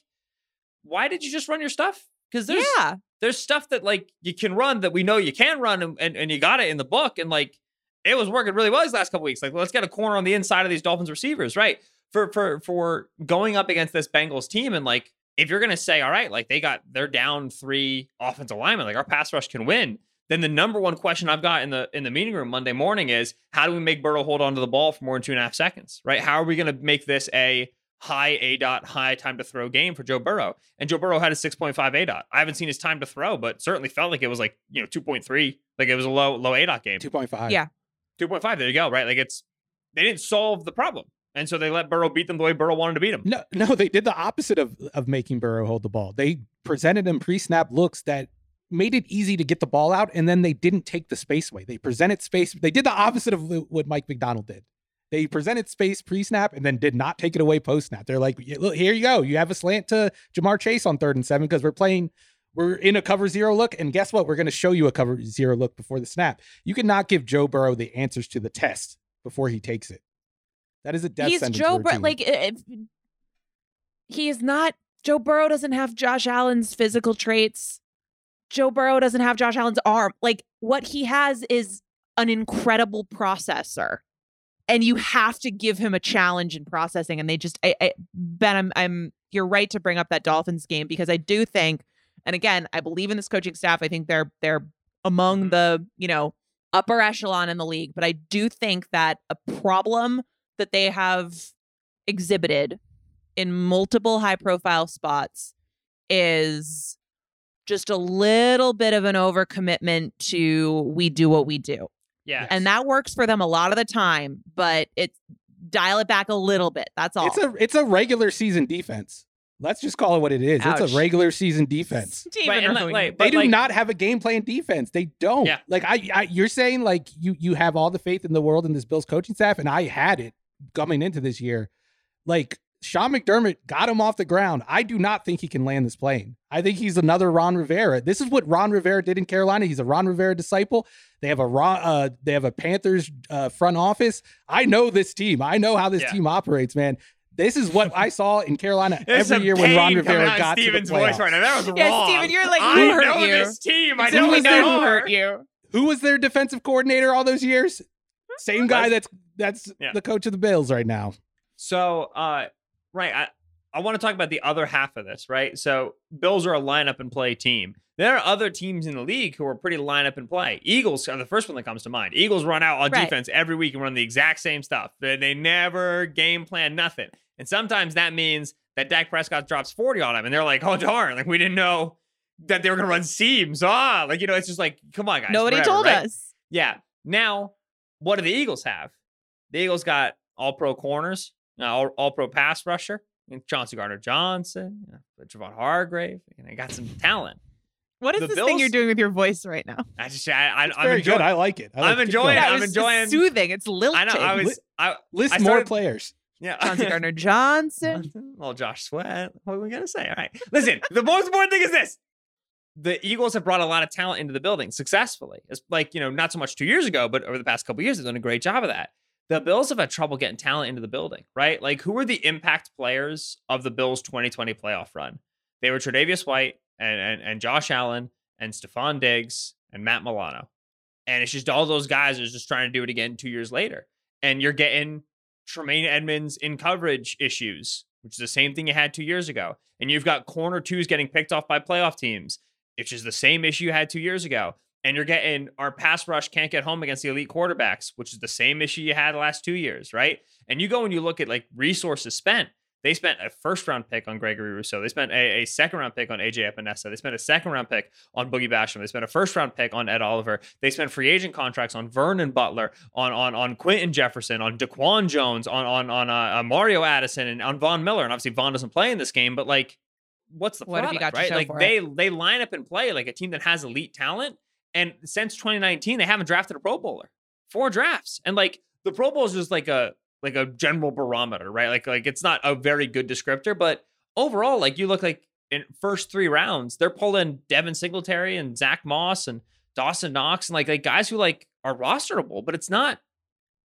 why did you just run your stuff? Because there's yeah. there's stuff that like you can run that we know you can run, and, and, and you got it in the book, and like it was working really well these last couple weeks. Like, let's get a corner on the inside of these Dolphins receivers, right? for for for going up against this Bengals team and like if you're gonna say, all right, like they got they're down three offensive linemen, like our pass rush can win, then the number one question I've got in the in the meeting room Monday morning is how do we make Burrow hold on to the ball for more than two and a half seconds? Right? How are we gonna make this a high A dot, high time to throw game for Joe Burrow? And Joe Burrow had a 6.5 A dot. I haven't seen his time to throw, but certainly felt like it was like, you know, 2.3. Like it was a low, low A dot game. 2.5. Yeah. 2.5. There you go. Right. Like it's they didn't solve the problem. And so they let Burrow beat them the way Burrow wanted to beat him. No, no, they did the opposite of of making Burrow hold the ball. They presented him pre-snap looks that made it easy to get the ball out, and then they didn't take the space away. They presented space. They did the opposite of what Mike Macdonald did. They presented space pre-snap and then did not take it away post-snap. They're like, look, here you go. You have a slant to Ja'Marr Chase on third and seven because we're playing, we're in a cover zero look. And guess what? We're going to show you a cover zero look before the snap. You cannot give Joe Burrow the answers to the test before he takes it. That is a death He's sentence. Joe Burrow. Like if, he is not. Joe Burrow doesn't have Josh Allen's physical traits. Joe Burrow doesn't have Josh Allen's arm. Like what he has is an incredible processor, and you have to give him a challenge in processing. And they just, I, I, Ben, I'm, I'm. You're right to bring up that Dolphins game because I do think, and again, I believe in this coaching staff. I think they're they're among Mhm. the you know upper echelon in the league, but I do think that a problem that they have exhibited in multiple high profile spots is just a little bit of an overcommitment to we do what we do. Yeah. And that works for them a lot of the time, but it's dial it back a little bit. That's all. It's a it's a regular season defense. Let's just call it what it is. Ouch. It's a regular season defense. Right, and, like- like, They do like, not have a game plan defense. They don't. Yeah. Like I, I, you're saying like you you have all the faith in the world in this Bills coaching staff, and I had it coming into this year. Like Sean McDermott got him off the ground. I do not think he can land this plane. I think he's another Ron Rivera. This is what Ron Rivera did in Carolina. He's a Ron Rivera disciple. They have a Ron, uh, they have a Panthers uh, front office. I know this team. I know how this Yeah. team operates, man. This is what I saw in Carolina <laughs> every year when Ron Rivera out of got Steven's to the voice right now. That was Yeah, wrong. Steven, you're like, I who hurt know you? this team. I know we what they know who hurt you. Who was their defensive coordinator all those years? Same guy that's that's Yeah. the coach of the Bills right now. So, uh, right, I, I want to talk about the other half of this, right? So, Bills are a lineup and play team. There are other teams in the league who are pretty lineup and play. Eagles are the first one that comes to mind. Eagles run out on Right. defense every week and run the exact same stuff. They, they never game plan nothing. And sometimes that means that Dak Prescott drops 40 on them and they're like, oh, darn, like we didn't know that they were going to run seams. Ah, like, you know, it's just like, come on, guys. Nobody whatever, told right? us. Yeah. Now, what do the Eagles have? The Eagles got all pro corners, all, all pro pass rusher, and Chauncey Gardner Johnson, uh, Javon Hargrave, and they got some talent. What is The this thing you're doing with your voice right now? I just, I, I, I'm Very enjoying. good. I like it. I like I'm enjoying going. it. I'm it was enjoying- soothing. It's lilting. I know. I was, I, List I more players. yeah. Chauncey <laughs> Gardner Johnson. <laughs> Well, Josh Sweat. What are we gonna say? All right. Listen, the most important thing is this: the Eagles have brought a lot of talent into the building successfully. It's like you know, not so much two years ago, but over the past couple years, they've done a great job of that. The Bills have had trouble getting talent into the building, right? Like, who were the impact players of the Bills' 2020 playoff run? They were Tre'Davious White and and, and Josh Allen and Stefon Diggs and Matt Milano, and it's just all those guys are just trying to do it again two years later, and you're getting Tremaine Edmunds in coverage issues, which is the same thing you had two years ago. And you've got corner twos getting picked off by playoff teams, which is the same issue you had two years ago. And you're getting our pass rush can't get home against the elite quarterbacks, which is the same issue you had the last two years, right? And you go and you look at like resources spent. They spent a first round pick on Gregory Rousseau. They spent a, a second round pick on AJ Epenesa. They spent a second round pick on Boogie Basham. They spent a first round pick on Ed Oliver. They spent free agent contracts on Vernon Butler, on on on Quinton Jefferson, on Daquan Jones, on on on uh, uh, Mario Addison, and on Von Miller. And obviously Von doesn't play in this game, but like, what's the What have you product, right? like they they line up and play like a team that has elite talent. And since 2019, they haven't drafted a Pro Bowler. Four drafts, and like the Pro Bowl is just like a like a general barometer, right? Like like it's not a very good descriptor, but overall, like you look like in first three rounds, they're pulling Devin Singletary and Zach Moss and Dawson Knox and like like guys who like are rosterable, but it's not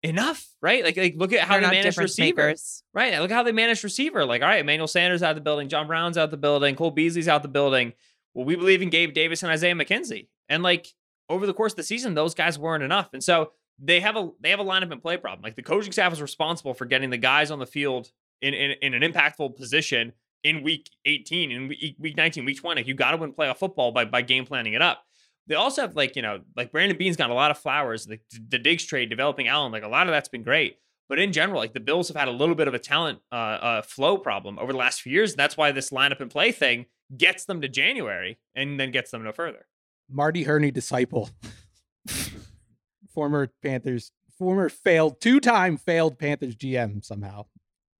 enough, right? Like like look at how They're they manage difference receiver, makers. right? Look how they manage receiver. Like all right, Emmanuel Sanders out of the building, John Brown's out of the building, Cole Beasley's out the building. Well, we believe in Gabe Davis and Isaiah McKenzie, and like over the course of the season, those guys weren't enough, and so they have a they have a lineup and play problem. Like the coaching staff is responsible for getting the guys on the field in, in, in an impactful position in week 18, in week, week 19, week 20. You got to win playoff football by, by game planning it up. They also have like, you know, like Brandon Beane's got a lot of flowers. The, the Diggs trade, developing Allen, like a lot of that's been great. But in general, like the Bills have had a little bit of a talent uh, uh, flow problem over the last few years. and That's why this lineup and play thing gets them to January and then gets them no further. Marty Hurney disciple, <laughs> former Panthers, former failed two-time failed Panthers GM somehow.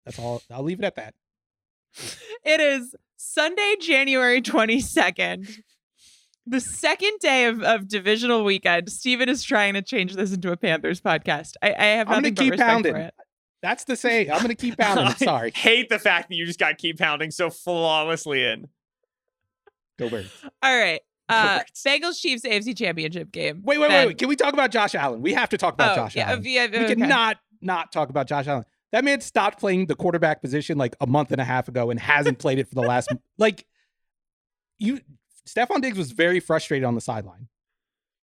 That's all. I'll leave it at that. It is Sunday, January 22nd. The second day of, of divisional weekend. Steven is trying to change this into a Panthers podcast. I, I have I'm gonna keep pounding. for it. That's the say. I'm gonna keep pounding. <laughs> I it. Sorry. hate the fact that you just got keep pounding so flawlessly in. Go Birds. All right. Uh, Bengals Chiefs AFC Championship game. Wait, wait, Ben. wait, wait. Can we talk about Josh Allen? We have to talk about Oh, Josh yeah, Allen. yeah, We cannot not talk about Josh Allen. That man stopped playing the quarterback position like a month and a half ago and hasn't played it for the last <laughs> like you Stefon Diggs was very frustrated on the sideline.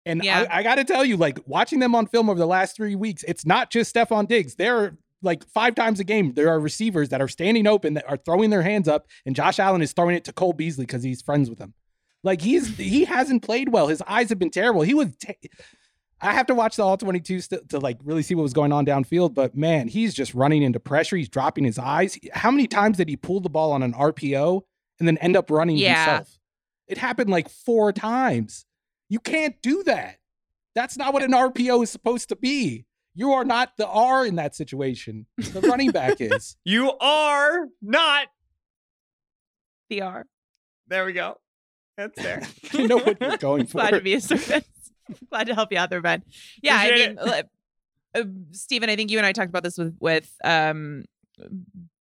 And Yeah. I, I gotta tell you, like watching them on film over the last three weeks, it's not just Stefon Diggs. There are like five times a game, there are receivers that are standing open that are throwing their hands up, and Josh Allen is throwing it to Cole Beasley because he's friends with him. Like he's he hasn't played well. His eyes have been terrible. He was. ta- I have to watch the all 22 st- to like really see what was going on downfield, but man, he's just running into pressure. He's dropping his eyes. How many times did he pull the ball on an RPO and then end up running Yeah. himself? It happened like four times. You can't do that. That's not what an RPO is supposed to be. You are not the R in that situation. The running back is. <laughs> You are not. the R. There we go. That's fair. <laughs> I know what you're going for. <laughs> Glad to be a service. <laughs> Glad to help you out there, Ben. Yeah, I mean, uh, uh, Steven, I think you and I talked about this with with um,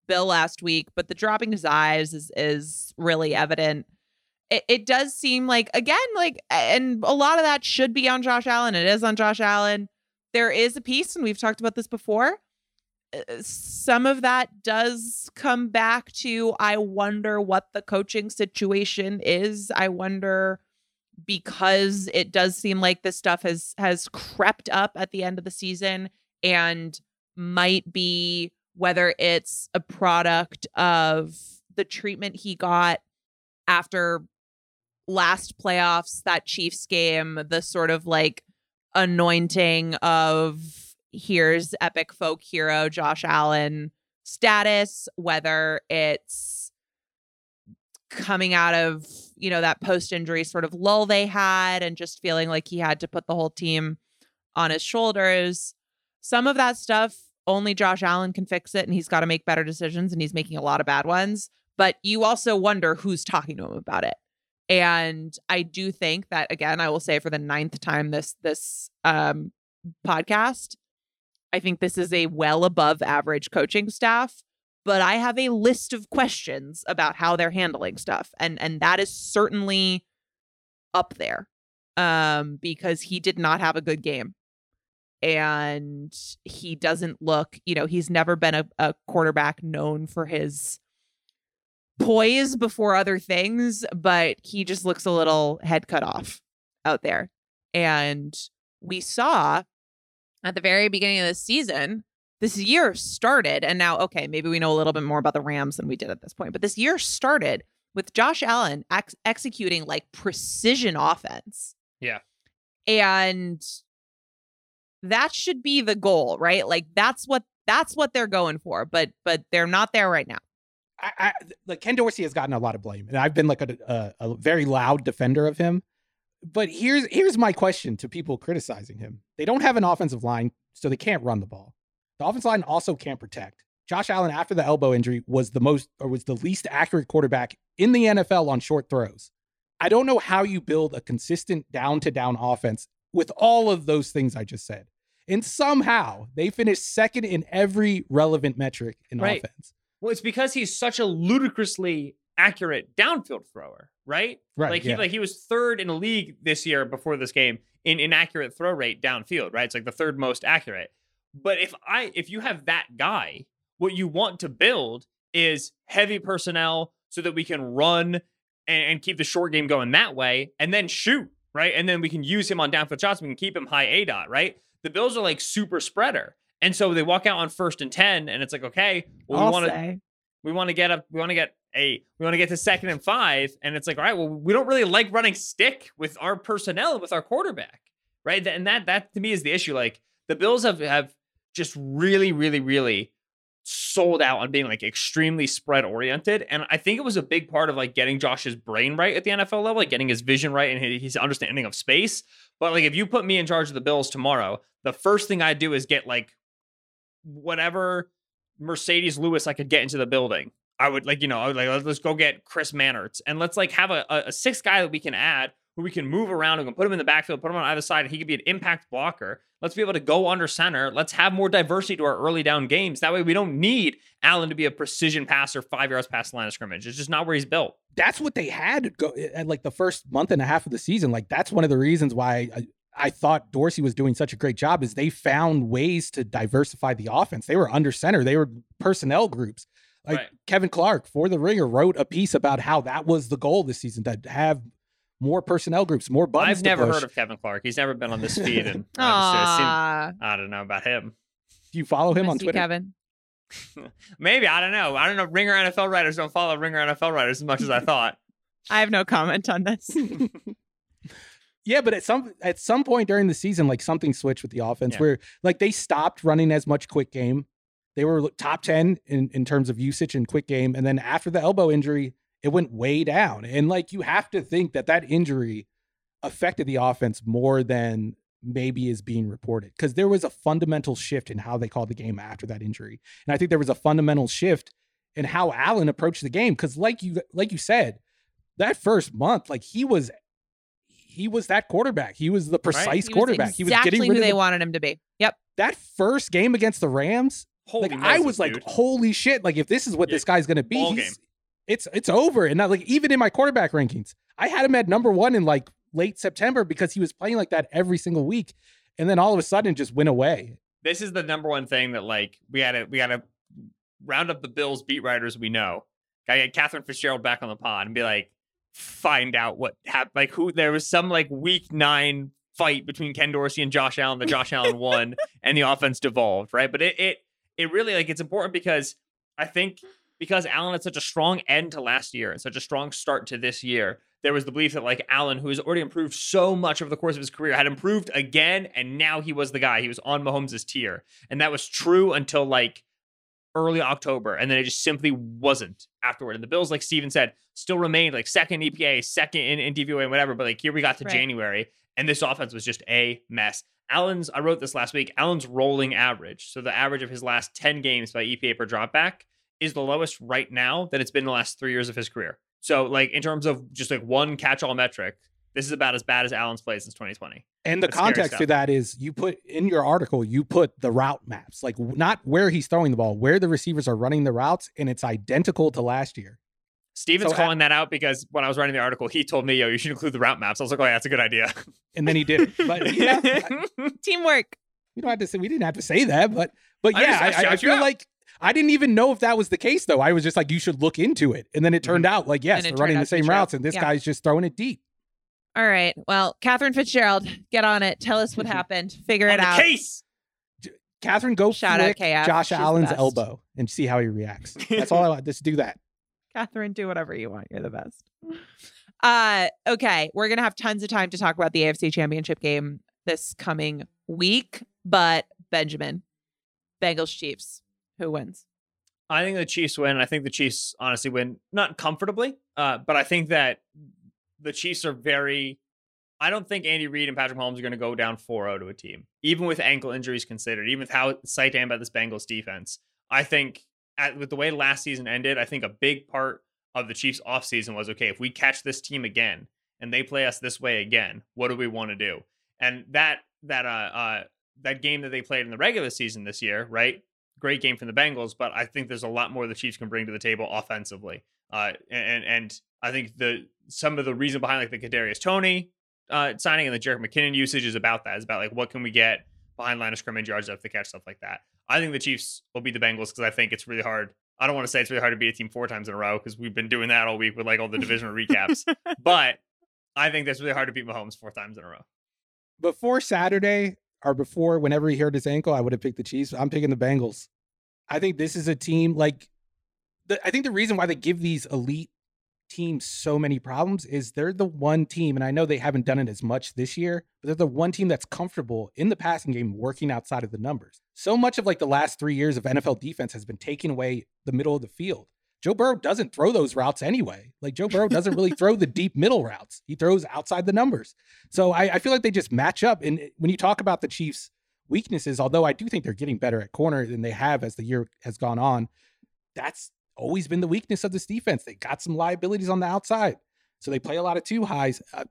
Bill last week, but the dropping his eyes is is really evident. It, it does seem like again, like, and a lot of that should be on Josh Allen. It is on Josh Allen. There is a piece, and we've talked about this before. Uh, Some of that does come back to I wonder what the coaching situation is. I wonder because it does seem like this stuff has has crept up at the end of the season and might be whether it's a product of the treatment he got after last playoffs that Chiefs game the sort of like anointing of here's epic folk hero Josh Allen status whether it's coming out of you know that post injury sort of lull they had and just feeling like he had to put the whole team on his shoulders. Some of that stuff only Josh Allen can fix it and he's got to make better decisions and he's making a lot of bad ones. But you also wonder who's talking to him about it. And I do think that again I will say for the ninth time this this um podcast I think this is a well above average coaching staff but I have a list of questions about how they're handling stuff and and that is certainly up there um because he did not have a good game and he doesn't look you know he's never been a, a quarterback known for his poise before other things but he just looks a little head cut off out there and we saw at the very beginning of the season this year started and now okay maybe we know a little bit more about the rams than we did at this point but this year started with josh allen ex- executing like precision offense Yeah. and that should be the goal right like that's what that's what they're going for but but they're not there right now I, I like Ken Dorsey has gotten a lot of blame, and I've been like a, a, a very loud defender of him. But here's here's my question to people criticizing him: They don't have an offensive line, so they can't run the ball. The offensive line also can't protect. Josh Allen, after the elbow injury, was the most or was the least accurate quarterback in the NFL on short throws. I don't know how you build a consistent down to down offense with all of those things I just said. And somehow they finished second in every relevant metric in Right. offense. Well, it's because he's such a ludicrously accurate downfield thrower, right? Right. Like he yeah. like he was third in the league this year before this game in inaccurate throw rate downfield, right? It's like the third most accurate. But if I if you have that guy, what you want to build is heavy personnel so that we can run and, and keep the short game going that way, and then shoot, right? And then we can use him on downfield shots. We can keep him high A dot, right? The Bills are like super spreader. And so they walk out on first and 10 and it's like, okay, well, we want to we want to get up we want to get a we want to get to second and 5 and it's like, all right, well, we don't really like running stick with our personnel with our quarterback. Right? And that that to me is the issue like the Bills have have just really really really sold out on being like extremely spread oriented and i think it was a big part of like getting josh's brain right at the nfl level like getting his vision right and his understanding of space but like if you put me in charge of the bills tomorrow the first thing i do is get like whatever marcedes lewis i could get into the building i would like you know I would like let's go get chris manhertz and let's like have a, a, a sixth guy that we can add who we can move around and put him in the backfield, put him on either side, he could be an impact blocker. Let's be able to go under center. Let's have more diversity to our early down games. That way, we don't need Allen to be a precision passer five yards past the line of scrimmage. It's just not where he's built. that's what they had go eh, at like the first month and a half of the season. Like that's one of the reasons why I, I thought Dorsey was doing such a great job is they found ways to diversify the offense. They were under center. They were personnel groups. Like Right. Kevin Clark for the Ringer wrote a piece about how that was the goal this season to have more personnel groups, more buttons. I've to never push. heard of Kevin Clark. He's never been on this feed, and <laughs> obviously I, seem, I don't know about him. Do you follow him on miss Twitter? Kevin. <laughs> Maybe I don't know. I don't know. Ringer NFL writers don't follow Ringer NFL writers as much as I thought. I have no comment on this. <laughs> Yeah, but at some at some point during the season, like something switched with the offense Yeah. where like they stopped running as much quick game. They were top ten in, in terms of usage and quick game, and then after the elbow injury, it went way down. And like you have to think that that injury affected the offense more than maybe is being reported because there was a fundamental shift in how they called the game after that injury, and I think there was a fundamental shift in how Allen approached the game because like you like you said, that first month, like he was he was that quarterback. He was the precise He was quarterback. he was exactly getting who they the, wanted him to be. Yep. that first game against the Rams. Holy like I Moses, was like, dude. holy shit! Like if this is what Yeah. this guy's gonna be, Ball game. it's it's over. And not like even in my quarterback rankings, I had him at number one in like late September because he was playing like that every single week, and then all of a sudden just went away. this is the number one thing that like we gotta we gotta round up the Bills beat writers we know. Gotta get Catherine Fitzgerald back on the pod and be like, find out what happened. Like who there was some like week nine fight between Ken Dorsey and Josh Allen that Josh Allen <laughs> won and the offense devolved, right? But it it it really like it's important because I think because Allen had such a strong end to last year and such a strong start to this year, there was the belief that like Allen, who has already improved so much over the course of his career, had improved again, and now he was the guy. He was on Mahomes' tier, and that was true until like early October, and then it just simply wasn't afterward. And the Bills, like Steven said, still remained like second EPA, second in, in DVOA, and whatever. But like here we got to Right. January, and this offense was just a mess. Allen's, I wrote this last week. Allen's rolling average, so the average of his last ten games by EPA per dropback, is the lowest right now that it's been the last three years of his career. So like in terms of just like one catch-all metric, this is about as bad as Allen's played since 2020. And the That's context to that is you put in your article, you put the route maps, like not where he's throwing the ball, where the receivers are running the routes, and it's identical to last year. Steven's So, calling that out because when I was writing the article, he told me, "Yo, you should include the route maps." I was like, "Oh, yeah, that's a good idea." And then he did. it. <laughs> But yeah, I- <laughs> Teamwork. we don't have to say we didn't have to say that, but but I yeah, just- I I, I, feel out. like I didn't even know if that was the case though. I was just like, you should look into it, and then it turned mm-hmm. out like yes, And it they're running the to be same true. routes, and this Yeah. guy's just throwing it deep. All right. Well, Catherine Fitzgerald, get on it. Tell us what mm-hmm. happened. Figure On it the out. case. Catherine, go Shout out flick KF. Josh She's Allen's elbow and see how he reacts. That's all I <laughs> want. Just do that. Catherine, do whatever you want. You're the best. Uh, okay. We're gonna have tons of time to talk about the AFC championship game this coming week. But Benjamin, Bengals Chiefs, who wins? I think the Chiefs win. I think the Chiefs honestly win, not comfortably, uh, but I think that the Chiefs are very. I don't think Andy Reid and Patrick Mahomes are going to go down 4-0 to a team, even with ankle injuries considered, even with how am about this Bengals defense. I think at, with the way last season ended, I think a big part of the Chiefs offseason was okay, if we catch this team again and they play us this way again, what do we want to do? And that that uh, uh that game that they played in the regular season this year, right? Great game from the Bengals, but I think there's a lot more the Chiefs can bring to the table offensively. Uh, and and I think the some of the reason behind like the Kadarius Toney uh, signing and the Jerick McKinnon usage is about that. Is about like what can we get behind line of scrimmage yards after the catch stuff like that. I think the Chiefs will beat the Bengals because I think it's really hard. I don't want to say it's really hard to beat a team four times in a row because we've been doing that all week with like all the divisional <laughs> recaps. But I think that's really hard to beat Mahomes four times in a row. Before Saturday, or before, whenever he hurt his ankle, I would have picked the Chiefs. I'm picking the Bengals. I think this is a team like the, I think the reason why they give these elite teams so many problems is they're the one team, and I know they haven't done it as much this year, but they're the one team that's comfortable in the passing game working outside of the numbers. So much of like the last three years of NFL defense has been taking away the middle of the field. Joe Burrow doesn't throw those routes anyway. Like Joe Burrow doesn't really throw the deep middle routes. He throws outside the numbers. So I, I, feel like they just match up. And when you talk about the Chiefs' weaknesses, although I do think they're getting better at corner than they have as the year has gone on, that's always been the weakness of this defense. They got some liabilities on the outside. So they play a lot of two highs. Uh,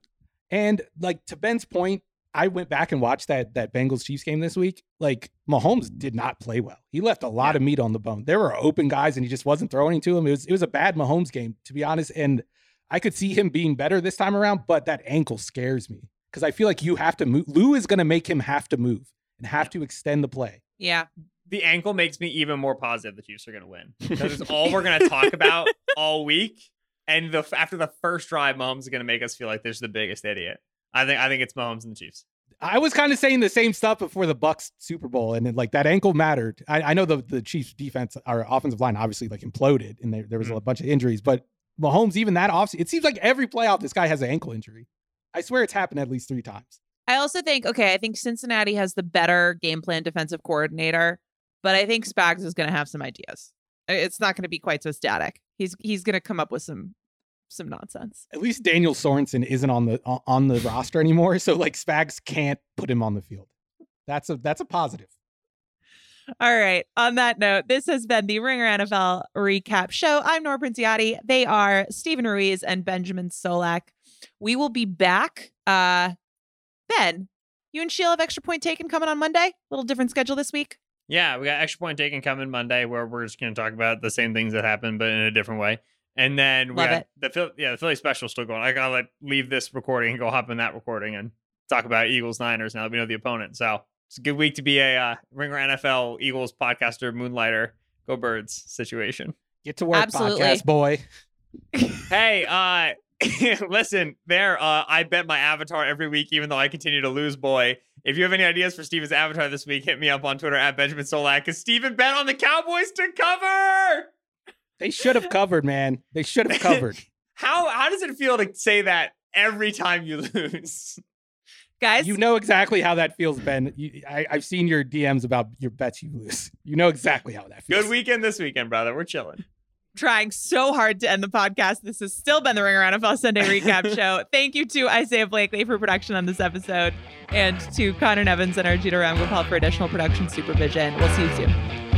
and like to Ben's point, I went back and watched that that Bengals Chiefs game this week. Like Mahomes did not play well. He left a lot of meat on the bone. There were open guys and he just wasn't throwing to him. It was it was a bad Mahomes game to be honest. And I could see him being better this time around, but that ankle scares me because I feel like you have to move. Lou is going to make him have to move and have to extend the play. Yeah. The ankle makes me even more positive the Chiefs are going to win <laughs> because it's all we're going to talk about all week. And the after the first drive, Mahomes is going to make us feel like there's the biggest idiot. I think I think it's Mahomes and the Chiefs. I was kind of saying the same stuff before the Bucs Super Bowl, and then, like that ankle mattered. I, I, know the the Chiefs defense, our offensive line, obviously like imploded, and there, there was mm-hmm. a bunch of injuries. But Mahomes, even that off, it seems like every playoff this guy has an ankle injury. I swear it's happened at least three times. I also think okay, I think Cincinnati has the better game plan defensive coordinator, but I think Spags is going to have some ideas. It's not going to be quite so static. He's he's going to come up with some some nonsense. At least Daniel Sorensen isn't on the on the roster anymore, so like Spags can't put him on the field. That's a that's a positive. All right. On that note, this has been the Ringer NFL recap show. I'm Nora Princiotti. They are Steven Ruiz and Benjamin Solak. We will be back. Uh Ben, you and Sheila have extra point taken coming on Monday. A little different schedule this week. Yeah, we got extra point taken coming Monday where we're just going to talk about the same things that happened, but in a different way. And then we Love got it. the Philly, yeah, the Philly special still going. I gotta like leave this recording and go hop in that recording and talk about Eagles Niners now that we know the opponent. So it's a good week to be a uh, Ringer NFL Eagles podcaster, moonlighter, go birds situation. Get to work, Absolutely. podcast boy. <laughs> <laughs> hey, uh, <laughs> listen, there. Uh, I bet my avatar every week, even though I continue to lose. Boy, if you have any ideas for Steven's avatar this week, hit me up on Twitter at Benjamin Solak because Steven bet on the Cowboys to cover. They should have covered, man. They should have covered. <laughs> how how does it feel to say that every time you <laughs> lose? Guys, you know exactly how that feels, Ben. You, I, have seen your DMs about your bets you lose. You know exactly how that feels. Good weekend this weekend, brother. We're chilling. Trying so hard to end the podcast. This has still been the Ringer NFL Sunday Recap <laughs> Show. Thank you to Isaiah Blakely for production on this episode, and to Connor Nevins and Arjuna Ramgopal for additional production supervision. We'll see you soon.